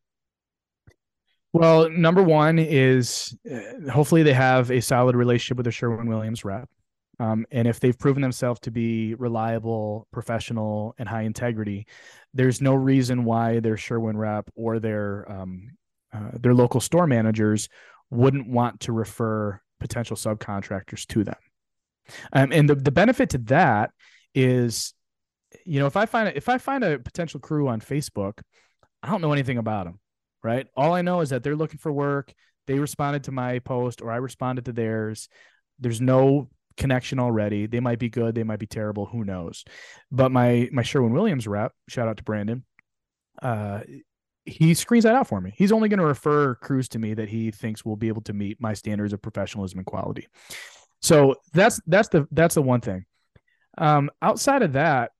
[SPEAKER 3] Well, number one is uh, hopefully they have a solid relationship with the Sherwin Williams rep. Um, and if they've proven themselves to be reliable, professional, and high integrity, there's no reason why their Sherwin rep or their um, uh, their local store managers wouldn't want to refer potential subcontractors to them. Um, and the, the benefit to that is, you know, if I find a, if I find a potential crew on Facebook, I don't know anything about them right? All I know is that they're looking for work. They responded to my post or I responded to theirs. There's no connection already. They might be good, they might be terrible, who knows. But my my Sherwin Williams rep, shout out to Brandon, uh he screens that out for me. He's only going to refer crews to me that he thinks will be able to meet my standards of professionalism and quality. So that's that's the that's the one thing. Um, outside of that,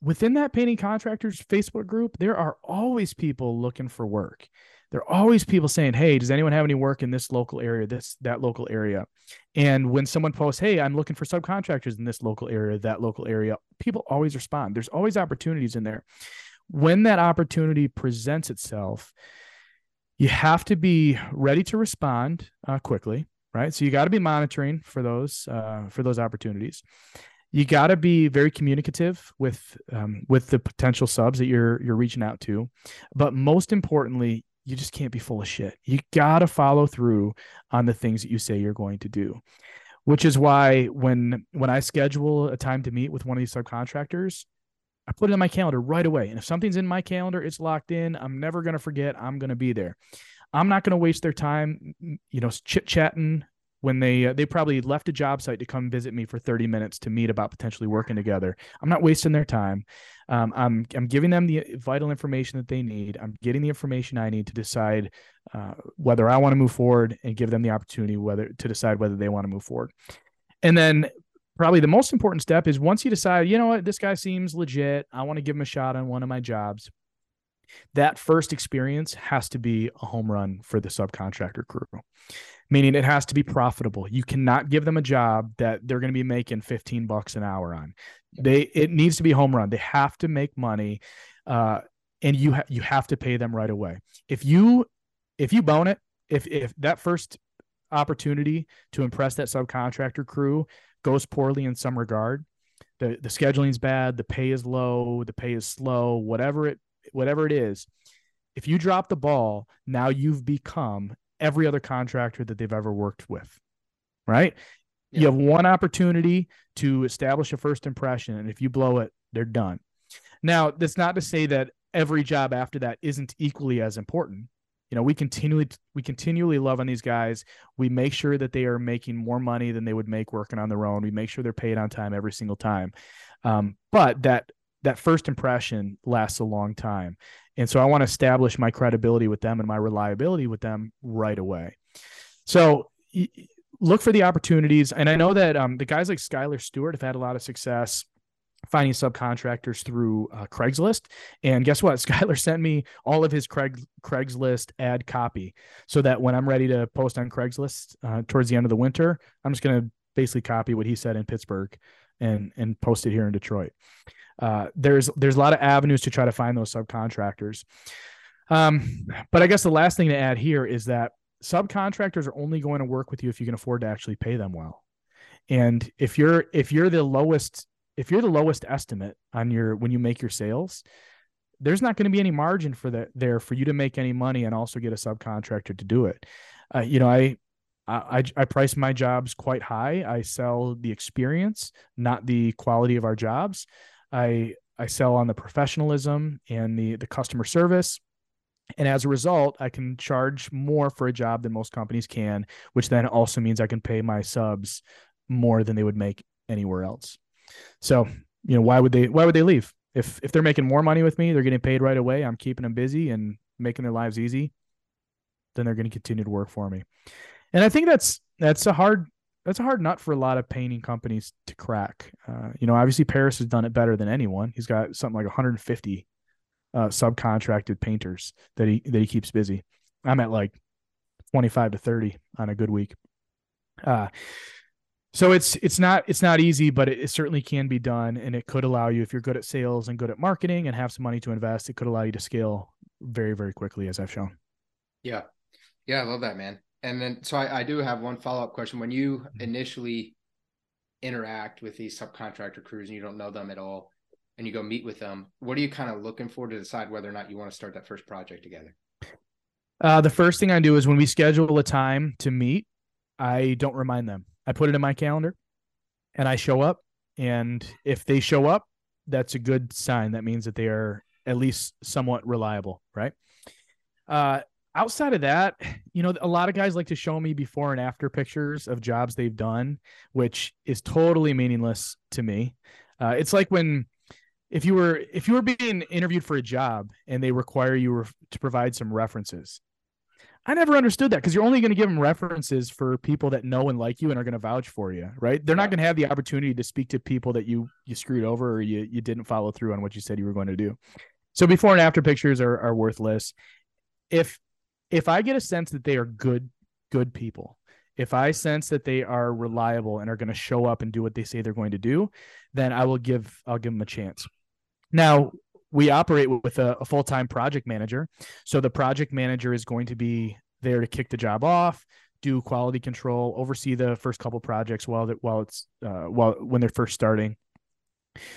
[SPEAKER 3] within that painting contractors Facebook group, there are always people looking for work. There are always people saying, Hey, does anyone have any work in this local area, this, that local area? And when someone posts, Hey, I'm looking for subcontractors in this local area, that local area, people always respond. There's always opportunities in there. When that opportunity presents itself, you have to be ready to respond uh, quickly, right? So you got to be monitoring for those uh, for those opportunities you got to be very communicative with um, with the potential subs that you're you're reaching out to. But most importantly you just can't be full of shit. You got to follow through on the things that you say you're going to do. Which is why when when i schedule a time to meet with one of these subcontractors i put it in my calendar right away. And if something's in my calendar it's locked in i'm never going to forget i'm going to be there. I'm not going to waste their time you know chit chatting when they uh, they probably left a job site to come visit me for 30 minutes to meet about potentially working together. I'm not wasting their time. Um, i'm i'm giving them the vital information that they need. I'm getting the information i need to decide uh, whether i want to move forward and give them the opportunity whether to decide whether they want to move forward. And then probably the most important step is once you decide you know what? This guy seems legit. I want to give him a shot on one of my jobs that first experience has to be a home run for the subcontractor crew meaning it has to be profitable. You cannot give them a job that they're going to be making 15 bucks an hour on. They it needs to be home run. They have to make money uh, and you ha- you have to pay them right away. If you if you bone it, if if that first opportunity to impress that subcontractor crew goes poorly in some regard, the the scheduling's bad, the pay is low, the pay is slow, whatever it whatever it is, if you drop the ball, now you've become every other contractor that they've ever worked with. Right? Yeah. You have one opportunity to establish a first impression. And if you blow it, they're done. Now, that's not to say that every job after that isn't equally as important you know we continually we continually love on these guys we make sure that they are making more money than they would make working on their own we make sure they're paid on time every single time um, but that that first impression lasts a long time and so i want to establish my credibility with them and my reliability with them right away so look for the opportunities and i know that um, the guys like skylar stewart have had a lot of success finding subcontractors through uh, Craigslist. And guess what? Skylar sent me all of his Craig Craigslist ad copy so that when I'm ready to post on Craigslist uh, towards the end of the winter, I'm just going to basically copy what he said in Pittsburgh and and post it here in Detroit. Uh, there's there's a lot of avenues to try to find those subcontractors. Um, but I guess the last thing to add here is that subcontractors are only going to work with you if you can afford to actually pay them well. And if you're if you're the lowest if you're the lowest estimate on your when you make your sales, there's not going to be any margin for that there for you to make any money and also get a subcontractor to do it. Uh, you know, I, I I price my jobs quite high. I sell the experience, not the quality of our jobs. I I sell on the professionalism and the the customer service. And as a result, I can charge more for a job than most companies can, which then also means I can pay my subs more than they would make anywhere else. So, you know, why would they why would they leave? If if they're making more money with me, they're getting paid right away, I'm keeping them busy and making their lives easy, then they're going to continue to work for me. And I think that's that's a hard that's a hard nut for a lot of painting companies to crack. Uh, you know, obviously Paris has done it better than anyone. He's got something like 150 uh, subcontracted painters that he that he keeps busy. I'm at like 25 to 30 on a good week. Uh, so it's it's not it's not easy but it, it, certainly can be done and it could allow you if you're good at sales and good at marketing and have some money to invest it could allow you to scale very very quickly as i've shown
[SPEAKER 2] yeah yeah i love that man and then so i, I do have one follow-up question when you mm-hmm. initially interact with these subcontractor crews and you don't know them at all and you go meet with them what are you kind of looking for to decide whether or not you want to start that first project together
[SPEAKER 3] uh, the first thing i do is when we schedule a time to meet i don't remind them I put it in my calendar and I show up. And if they show up, that's a good sign. That means that they are at least somewhat reliable, right? Uh, outside of that, you know, a lot of guys like to show me before and after pictures of jobs they've done, which is totally meaningless to me. Uh, it's like when if you were if you were being interviewed for a job and they require you to provide some references I never understood that because you're only going to give them references for people that know and like you and are going to vouch for you, right? They're not going to have the opportunity to speak to people that you you screwed over or you you didn't follow through on what you said you were going to do. So before and after pictures are are worthless. If if I get a sense that they are good good people, if I sense that they are reliable and are going to show up and do what they say they're going to do, then I will give I'll give them a chance. Now, we operate with a, a full time project manager. So the project manager is going to be there to kick the job off, do quality control, oversee the first couple projects while that while it's uh, while when they're first starting.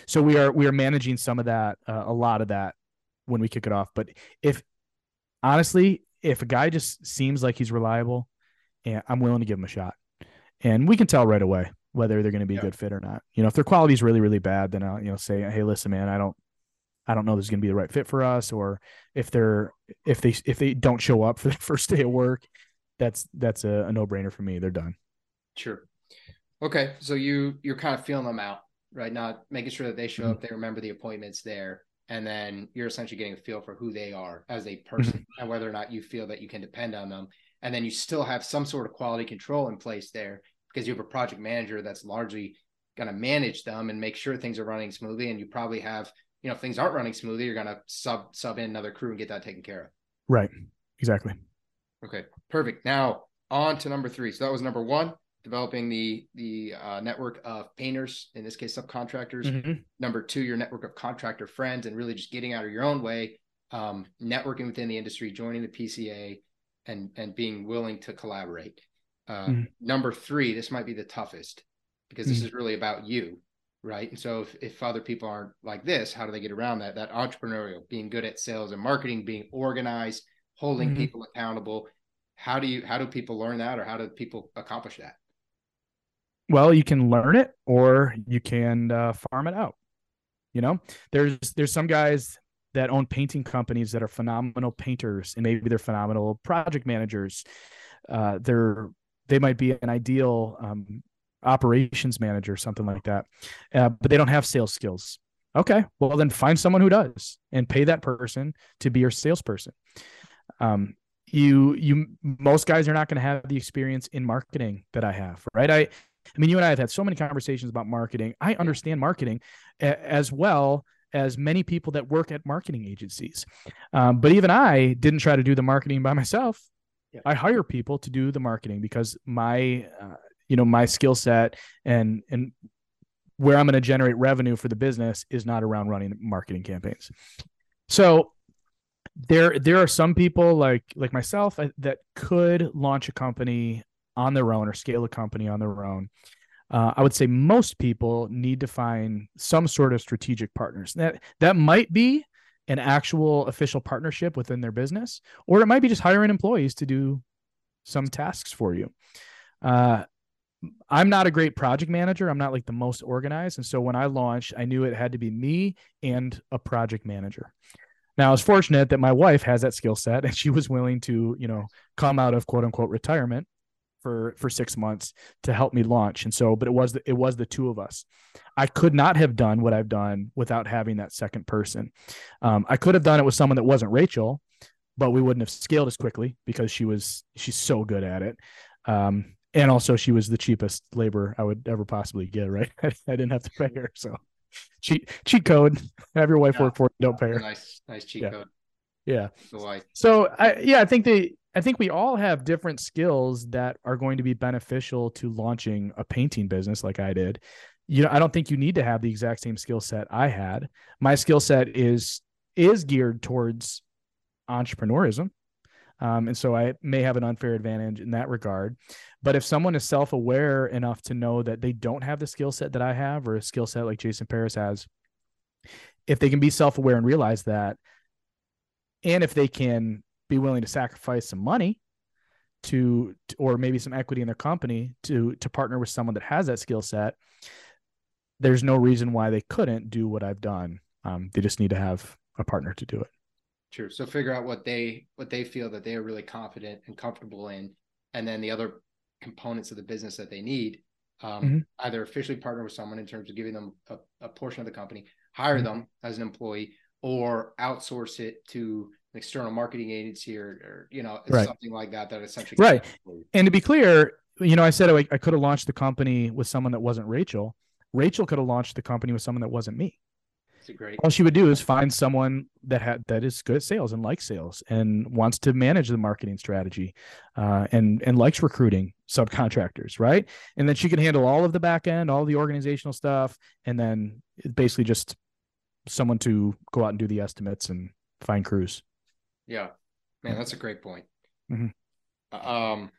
[SPEAKER 3] So we are we are managing some of that, uh, a lot of that when we kick it off. But if honestly, if a guy just seems like he's reliable, and I'm willing to give him a shot, and we can tell right away whether they're going to be yeah. a good fit or not. You know, if their quality is really really bad, then I'll you know say, hey, listen, man, I don't I don't know this is going to be the right fit for us, or if they're if they if they don't show up for the first day of work, that's that's a, a no brainer for me. They're done.
[SPEAKER 2] Sure. Okay, so you you're kind of feeling them out right now, making sure that they show mm-hmm. up, they remember the appointments there, and then you're essentially getting a feel for who they are as a person mm-hmm. and whether or not you feel that you can depend on them. And then you still have some sort of quality control in place there because you have a project manager that's largely going to manage them and make sure things are running smoothly. And you probably have you know, if things aren't running smoothly, you're gonna sub sub in another crew and get that taken care of.
[SPEAKER 3] Right. Exactly.
[SPEAKER 2] Okay. Perfect. Now on to number three. So that was number one, developing the the uh, network of painters, in this case subcontractors. Mm-hmm. Number two, your network of contractor friends, and really just getting out of your own way, um, networking within the industry, joining the PCA, and and being willing to collaborate. Uh, mm-hmm. Number three, this might be the toughest because this mm-hmm. is really about you right? And so if, if other people aren't like this, how do they get around that? That entrepreneurial, being good at sales and marketing, being organized, holding mm-hmm. people accountable. How do you how do people learn that or how do people accomplish that?
[SPEAKER 3] Well, you can learn it or you can uh, farm it out. You know, there's there's some guys that own painting companies that are phenomenal painters and maybe they're phenomenal project managers. Uh, they're they might be an ideal um, operations manager, something like that, uh, but they don't have sales skills. Okay, well then find someone who does and pay that person to be your salesperson. Um, you you most guys are not going to have the experience in marketing that I have, right? I I mean, you and I have had so many conversations about marketing. I understand marketing as well as many people that work at marketing agencies. Um, but even I didn't try to do the marketing by myself. Yeah. I hire people to do the marketing because my, uh, you know, my skill set and and where I'm going to generate revenue for the business is not around running marketing campaigns. So there there are some people like like myself uh, that could launch a company on their own or scale a company on their own. Uh, I would say most people need to find some sort of strategic partners. That that might be an actual official partnership within their business, or it might be just hiring employees to do some tasks for you. Uh, I'm not a great project manager. I'm not like the most organized, and so when I launched, I knew it had to be me and a project manager. Now, I was fortunate that my wife has that skill set, and she was willing to, you know, come out of quote unquote retirement for for six months to help me launch. And so but it was the, it was the two of us. I could not have done what i've done without having that second person. Um, i could have done it with someone that wasn't rachel but we wouldn't have scaled as quickly because she was she's so good at it. Um, and also she was the cheapest labor i would ever possibly get right? I didn't have to pay her so cheat cheat code. Have your wife yeah. work for you don't pay her.
[SPEAKER 2] nice nice cheat
[SPEAKER 3] yeah.
[SPEAKER 2] code.
[SPEAKER 3] Yeah. So i yeah i think the I think we all have different skills that are going to be beneficial to launching a painting business like I did. You know, I don't think you need to have the exact same skill set I had. My skill set is is geared towards entrepreneurism. Um, and so I may have an unfair advantage in that regard. But if someone is self aware enough to know that they don't have the skill set that I have or a skill set like Jason Paris has, if they can be self aware and realize that, and if they can be willing to sacrifice some money to, to or maybe some equity in their company to to partner with someone that has that skill set there's no reason why they couldn't do what i've done um, they just need to have a partner to do it
[SPEAKER 2] True. So figure out what they what they feel that they are really confident and comfortable in, and then the other components of the business that they need. Um, mm-hmm. Either officially partner with someone in terms of giving them a, a portion of the company, hire mm-hmm. them as an employee, or outsource it to external marketing agency or, or you know right. something like that that essentially
[SPEAKER 3] right. and to be clear you know i said I, I could have launched the company with someone that wasn't rachel. Rachel could have launched the company with someone that wasn't me.
[SPEAKER 2] Great
[SPEAKER 3] all she would do is find someone that had that is good at sales and likes sales and wants to manage the marketing strategy uh, and and likes recruiting subcontractors right? And then she can handle all of the back end all the organizational stuff and then basically just someone to go out and do the estimates and find crews
[SPEAKER 2] yeah, man, that's a great point.
[SPEAKER 3] Mm-hmm.
[SPEAKER 2] Um,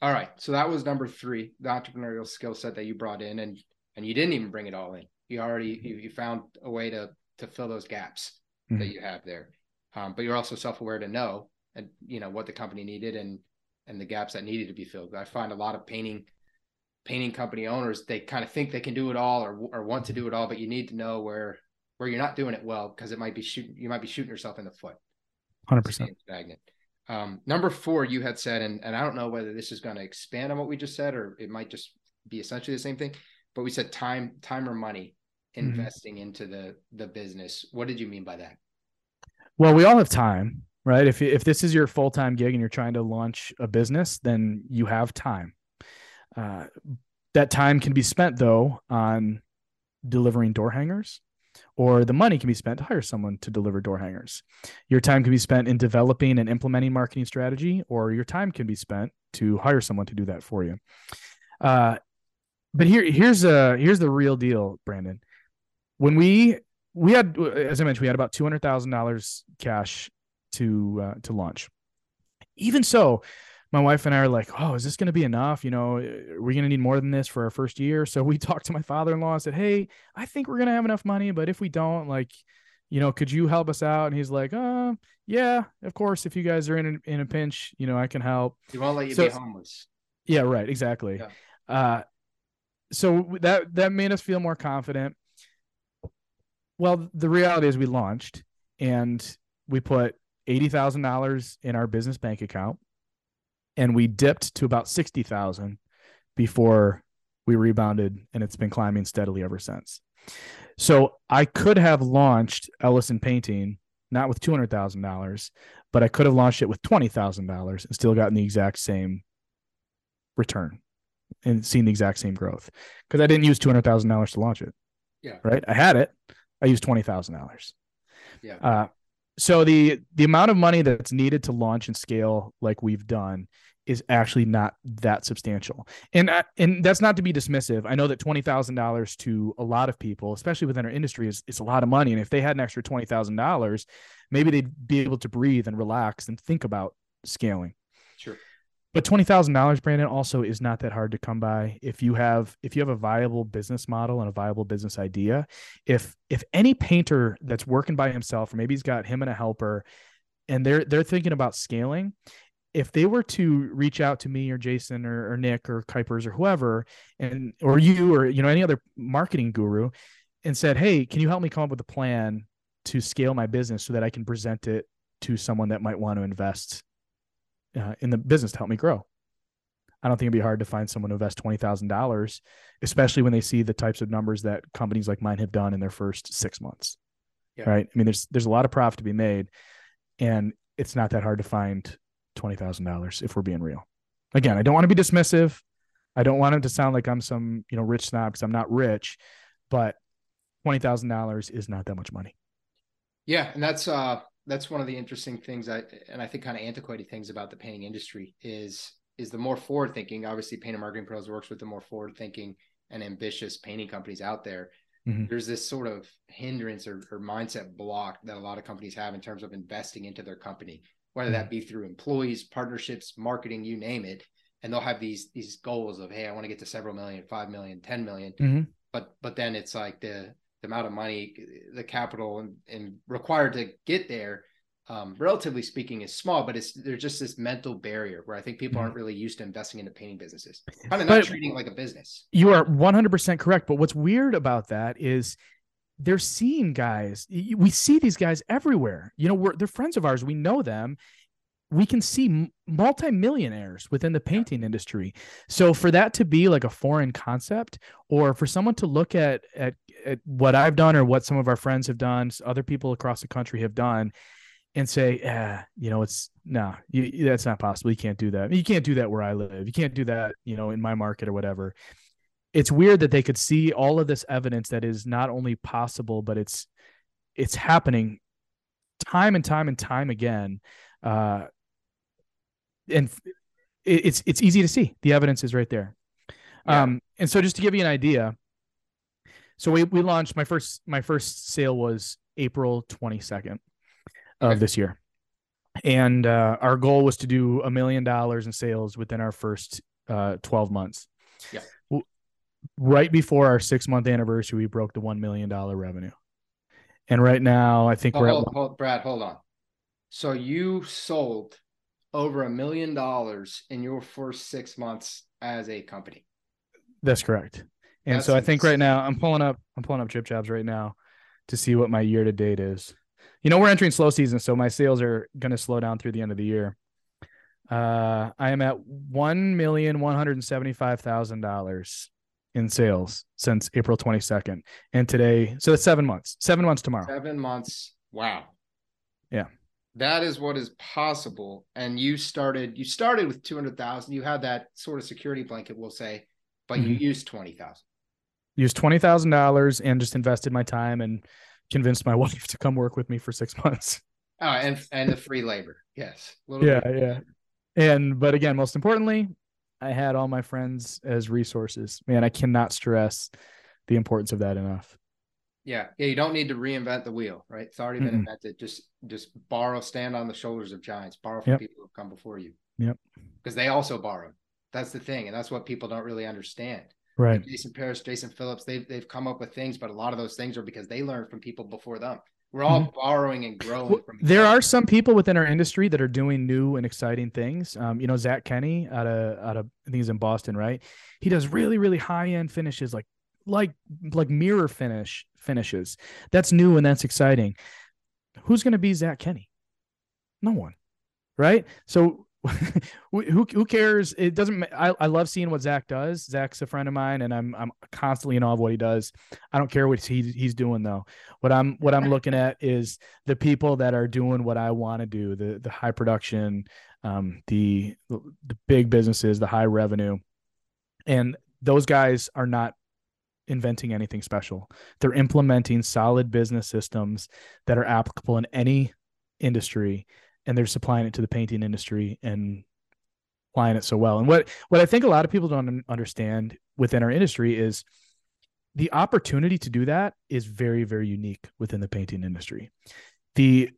[SPEAKER 2] all right, so that was number three, the entrepreneurial skill set that you brought in, and and you didn't even bring it all in. You already you, you found a way to to fill those gaps mm-hmm. that you have there, um, but you're also self aware to know and you know what the company needed and and the gaps that needed to be filled. I find a lot of painting painting company owners they kind of think they can do it all or or want to do it all, but you need to know where where you're not doing it well because it might be shooting you might be shooting yourself in the foot.
[SPEAKER 3] Hundred percent
[SPEAKER 2] stagnant. Um, number four, you had said, and, and I don't know whether this is going to expand on what we just said, or it might just be essentially the same thing. But we said time, time or money mm-hmm. investing mm-hmm. into the the business. What did you mean by that?
[SPEAKER 3] Well, we all have time, right? If if this is your full time gig and you're trying to launch a business, then you have time. Uh, that time can be spent though on delivering door hangers or the money can be spent to hire someone to deliver door hangers. Your time can be spent in developing and implementing marketing strategy, or your time can be spent to hire someone to do that for you. Uh, but here, here's a here's the real deal, Brandon. When we we had, as I mentioned, we had about two hundred thousand dollars cash to uh, to launch. Even so, my wife and I are like, oh, is this going to be enough? You know, are we going to need more than this for our first year? So we talked to my father in law and said, hey, I think we're going to have enough money, but if we don't, like, you know, could you help us out? And he's like, uh, yeah, of course. If you guys are in a, in a pinch, you know, I can help.
[SPEAKER 2] He won't let you so, be homeless.
[SPEAKER 3] Yeah, right. Exactly. Yeah. Uh, so that that made us feel more confident. Well, the reality is we launched and we put eighty thousand dollars in our business bank account, and we dipped to about sixty thousand before we rebounded, and it's been climbing steadily ever since. So I could have launched Ellison Painting not with two hundred thousand dollars, but I could have launched it with twenty thousand dollars and still gotten the exact same return and seen the exact same growth because I didn't use two hundred thousand dollars to launch it.
[SPEAKER 2] Yeah.
[SPEAKER 3] Right. I had it. I used twenty thousand dollars.
[SPEAKER 2] Yeah.
[SPEAKER 3] Uh, so the the amount of money that's needed to launch and scale like we've done is actually not that substantial. And I, and that's not to be dismissive. I know that twenty thousand dollars to a lot of people, especially within our industry, is is a lot of money. And if they had an extra twenty thousand dollars, maybe they'd be able to breathe and relax and think about scaling.
[SPEAKER 2] Sure.
[SPEAKER 3] But twenty thousand dollars, Brandon, also is not that hard to come by if you have if you have a viable business model and a viable business idea. If if any painter that's working by himself, or maybe he's got him and a helper, and they're they're thinking about scaling, if they were to reach out to me or Jason or, or Nick or Kuipers or whoever, and or you or you know any other marketing guru, and said, "Hey, can you help me come up with a plan to scale my business so that I can present it to someone that might want to invest uh, in the business to help me grow?" I don't think it'd be hard to find someone to invest twenty thousand dollars, especially when they see the types of numbers that companies like mine have done in their first six months.
[SPEAKER 2] Yeah.
[SPEAKER 3] Right? I mean, there's there's a lot of profit to be made, and it's not that hard to find twenty thousand dollars if we're being real. Again, I don't want to be dismissive. I don't want it to sound like I'm some you know rich snob because I'm not rich, but twenty thousand dollars is not that much money.
[SPEAKER 2] Yeah, and that's uh that's one of the interesting things I and I think kind of antiquated things about the painting industry is is the more forward thinking. Obviously, Painter Marketing Pros works with the more forward thinking and ambitious painting companies out there.
[SPEAKER 3] Mhm.
[SPEAKER 2] There's this sort of hindrance or, or mindset block that a lot of companies have in terms of investing into their company, whether that be through employees, partnerships, marketing, you name it. And they'll have these these goals of, hey, I want to get to several million, five million, ten million.
[SPEAKER 3] Mhm.
[SPEAKER 2] But but then it's like the the amount of money, the capital and, and required to get there, um, relatively speaking, is small. But it's there's just this mental barrier where I think people aren't really used to investing into painting businesses, kind of not
[SPEAKER 3] But-
[SPEAKER 2] treating it like a business.
[SPEAKER 3] You are 100% correct. But what's weird about that is they're seeing guys. We see these guys everywhere. You know, we're they're friends of ours. We know them. We can see multimillionaires within the painting industry. So for that to be like a foreign concept, or for someone to look at at what I've done or what some of our friends have done, other people across the country have done, and say, "Ah, you know, it's no, you, you- that's not possible. You can't do that. You can't do that where I live. You can't do that, you know, in my market or whatever." It's weird that they could see all of this evidence that is not only possible, but it's it's happening time and time and time again. Uh, and it, it's it's easy to see. The evidence is right there.
[SPEAKER 2] Yeah.
[SPEAKER 3] Um, and so just to give you an idea, so we we launched my first my first sale was April twenty second of
[SPEAKER 2] Okay.
[SPEAKER 3] this year, and uh, our goal was to do a million dollars in sales within our first uh, twelve months.
[SPEAKER 2] Yeah.
[SPEAKER 3] Right before our six month anniversary, we broke the one million dollar revenue, and right now I think
[SPEAKER 2] Oh,
[SPEAKER 3] we're
[SPEAKER 2] hold,
[SPEAKER 3] at
[SPEAKER 2] hold, Brad, hold on. So you sold over a million dollars in your first six months as a company.
[SPEAKER 3] That's correct. And
[SPEAKER 2] That's
[SPEAKER 3] so I think right now I'm pulling up I'm pulling up DripJobs right now to see what my year to date is. You know, we're entering slow season, so my sales are gonna slow down through the end of the year. Uh I am at one million one hundred and seventy five thousand dollars in sales since April 22nd. And today, so that's seven months. Seven months tomorrow.
[SPEAKER 2] Seven months. Wow.
[SPEAKER 3] Yeah.
[SPEAKER 2] That is what is possible. And you started, you started with 200,000. You had that sort of security blanket, we'll say, but you
[SPEAKER 3] Mhm.
[SPEAKER 2] used 20,000.
[SPEAKER 3] Used twenty thousand dollars and just invested my time and convinced my wife to come work with me for six months.
[SPEAKER 2] Oh, and, and the free labor. Yes. Little
[SPEAKER 3] yeah
[SPEAKER 2] bit.
[SPEAKER 3] yeah and but again most importantly i had all my friends as resources man i cannot stress the importance of that enough
[SPEAKER 2] Yeah. Yeah. You don't need to reinvent the wheel, right? It's already been
[SPEAKER 3] Mm-mm.
[SPEAKER 2] invented. Just, just borrow, stand on the shoulders of giants, borrow from
[SPEAKER 3] Yep.
[SPEAKER 2] people who have come before you.
[SPEAKER 3] Yep.
[SPEAKER 2] Because they also borrowed. That's the thing. And that's what people don't really understand.
[SPEAKER 3] Right
[SPEAKER 2] Jason Paris, Jason Phillips, they've they've come up with things, but a lot of those things are because they learned from people before them. We're all borrowing and growing
[SPEAKER 3] Mm-hmm. Well,
[SPEAKER 2] from.
[SPEAKER 3] there are some people within our industry that are doing new and exciting things um, you know zach kenny out of out of i think he's in boston right he does really really high end finishes like like like mirror finish finishes that's new and that's exciting who's going to be Zach Kenny? No one, right? So who who cares? It doesn't. I, I love seeing what Zach does. Zach's a friend of mine, and I'm I'm constantly in awe of what he does. I don't care what he, he's doing though. What I'm what I'm looking at is the people that are doing what I want to do. The the high production, um, the the big businesses, the high revenue, and those guys are not inventing anything special. They're implementing solid business systems that are applicable in any industry and they're supplying it to the painting industry and applying it so well. And what what I think a lot of people don't understand within our industry is the opportunity to do that is very very unique within the painting industry. The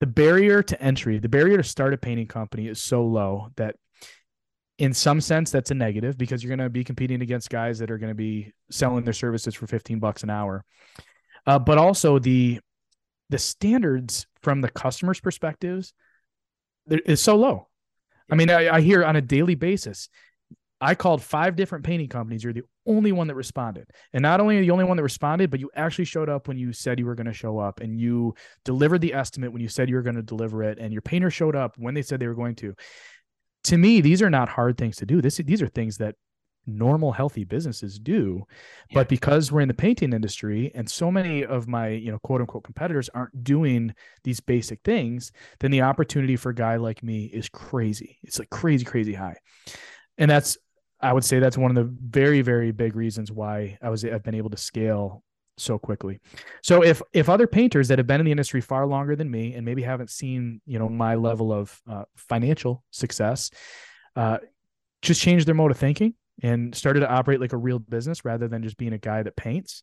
[SPEAKER 3] the barrier to entry, the barrier to start a painting company is so low that in some sense that's a negative because you're going to be competing against guys that are going to be selling their services for 15 bucks an hour. Uh, but also the the standards from the customer's perspectives is so low. I mean, I, I, hear on a daily basis. I called five different painting companies. You're the only one that responded, and not only are the only one that responded, but you actually showed up when you said you were going to show up, and you delivered the estimate when you said you were going to deliver it, and your painter showed up when they said they were going to. To me, these are not hard things to do. This these are things that normal healthy businesses do yeah. but because we're in the painting industry and so many of my you know quote unquote competitors aren't doing these basic things then the opportunity for a guy like me is crazy. It's like crazy crazy high. And that's i would say that's one of the very very big reasons why i was i've been able to scale so quickly. So if if other painters that have been in the industry far longer than me and maybe haven't seen you know my level of uh, financial success uh, just change their mode of thinking and started to operate like a real business rather than just being a guy that paints,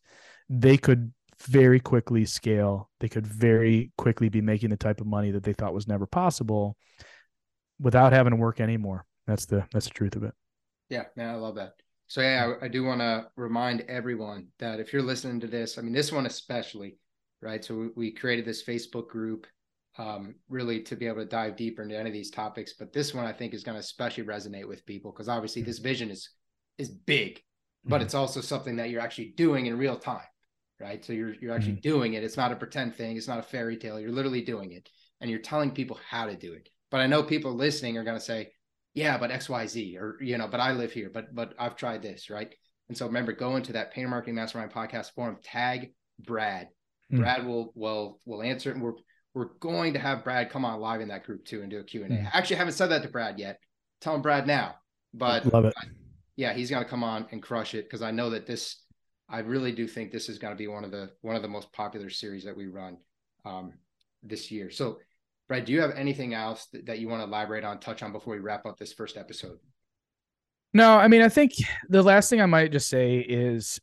[SPEAKER 3] they could very quickly scale. They could very quickly be making the type of money that they thought was never possible without having to work anymore. That's the that's the truth of it.
[SPEAKER 2] Yeah, man, I love that. So yeah, I, I do want to remind everyone that if you're listening to this, I mean this one especially, right? So we, we created this Facebook group um, really to be able to dive deeper into any of these topics. But this one I think is going to especially resonate with people because obviously this vision is is big, but mm-hmm. it's also something that you're actually doing in real time, right? So you're you're actually mm-hmm. doing it. It's not a pretend thing. It's not a fairy tale. You're literally doing it, and you're telling people how to do it. But I know people listening are going to say, "Yeah, but X, Y, Z," or you know, "But I live here." But but I've tried this, right? And so remember, go into that Painter Marketing Mastermind podcast forum. Tag Brad. Mm-hmm. Brad will will will answer it. And we're we're going to have Brad come on live in that group too and do a Q and A. Mm. I actually haven't said that to Brad yet. Tell him Brad now. But
[SPEAKER 3] love it
[SPEAKER 2] yeah, he's going to come on and crush it because I know that this, I really do think this is going to be one of the one of the most popular series that we run um, this year. So, Brad, do you have anything else that, that you want to elaborate on, touch on before we wrap up this first episode?
[SPEAKER 3] No, I mean, I think the last thing I might just say is,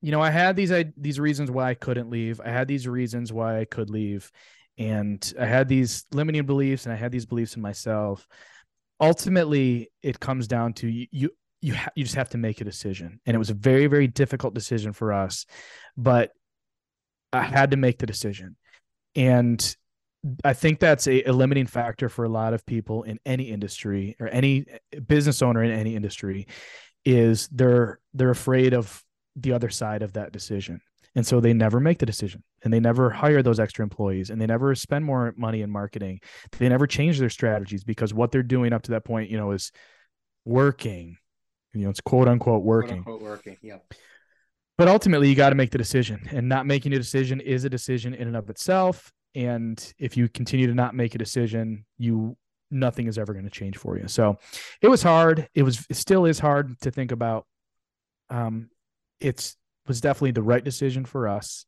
[SPEAKER 3] you know, I had these I, these reasons why I couldn't leave. I had these reasons why I could leave, and I had these limiting beliefs, and I had these beliefs in myself ultimately it comes down to you, you you ha- you just have to make a decision. And it was a very very difficult decision for us but i had to make the decision. And i think that's a, a, limiting factor for a lot of people in any industry or any eh, business owner in any industry is they're they're afraid of the other side of that decision. And so they never make the decision and they never hire those extra employees and they never spend more money in marketing. They never change their strategies because what they're doing up to that point you know is working you know, it's quote unquote working.
[SPEAKER 2] Quote unquote working. Yeah.
[SPEAKER 3] But ultimately, you got to make the decision, and not making a decision is a decision in and of itself. And if you continue to not make a decision, you nothing is ever going to change for you. So it was hard. It was it still is hard to think about. Um, it's was definitely the right decision for us.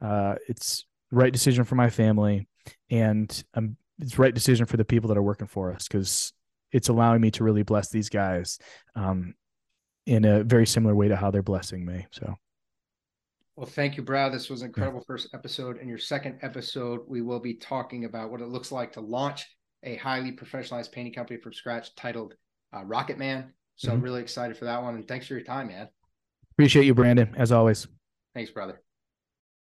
[SPEAKER 3] Uh, it's right decision for my family, and um, it's right decision for the people that are working for us because it's allowing me to really bless these guys um, in a very similar way to how they're blessing me. So.
[SPEAKER 2] Well, thank you, Brad. This was an incredible first episode. In your second episode, we will be talking about what it looks like to launch a highly professionalized painting company from scratch titled uh, Rocket Man. So mm-hmm. I'm really excited for that one. And thanks for your time, man.
[SPEAKER 3] Appreciate you, Brandon, as always.
[SPEAKER 2] Thanks, brother.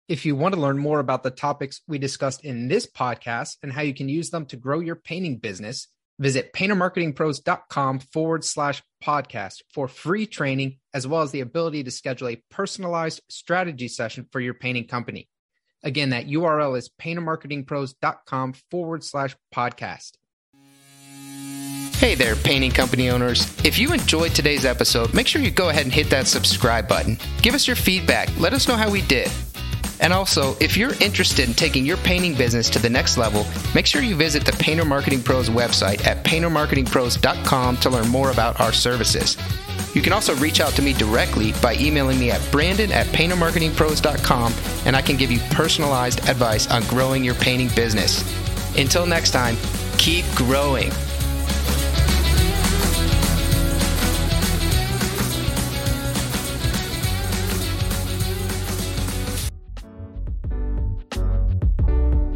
[SPEAKER 2] If you want to learn more about the topics we discussed in this podcast and how you can use them to grow your painting business, Visit paintermarketingpros.com forward slash podcast for free training, as well as the ability to schedule a personalized strategy session for your painting company.
[SPEAKER 4] Again, that URL is paintermarketingpros.com forward slash podcast. Hey there, painting company owners. If you enjoyed today's episode, make sure you go ahead and hit that subscribe button. Give us your feedback. Let us know how we did. And also, if you're interested in taking your painting business to the next level, make sure you visit the Painter Marketing Pros website at paintermarketingpros.com to learn more about our services. You can also reach out to me directly by emailing me at brandon at paintermarketingpros.com and I can give you personalized advice on growing your painting business. Until next time, keep growing.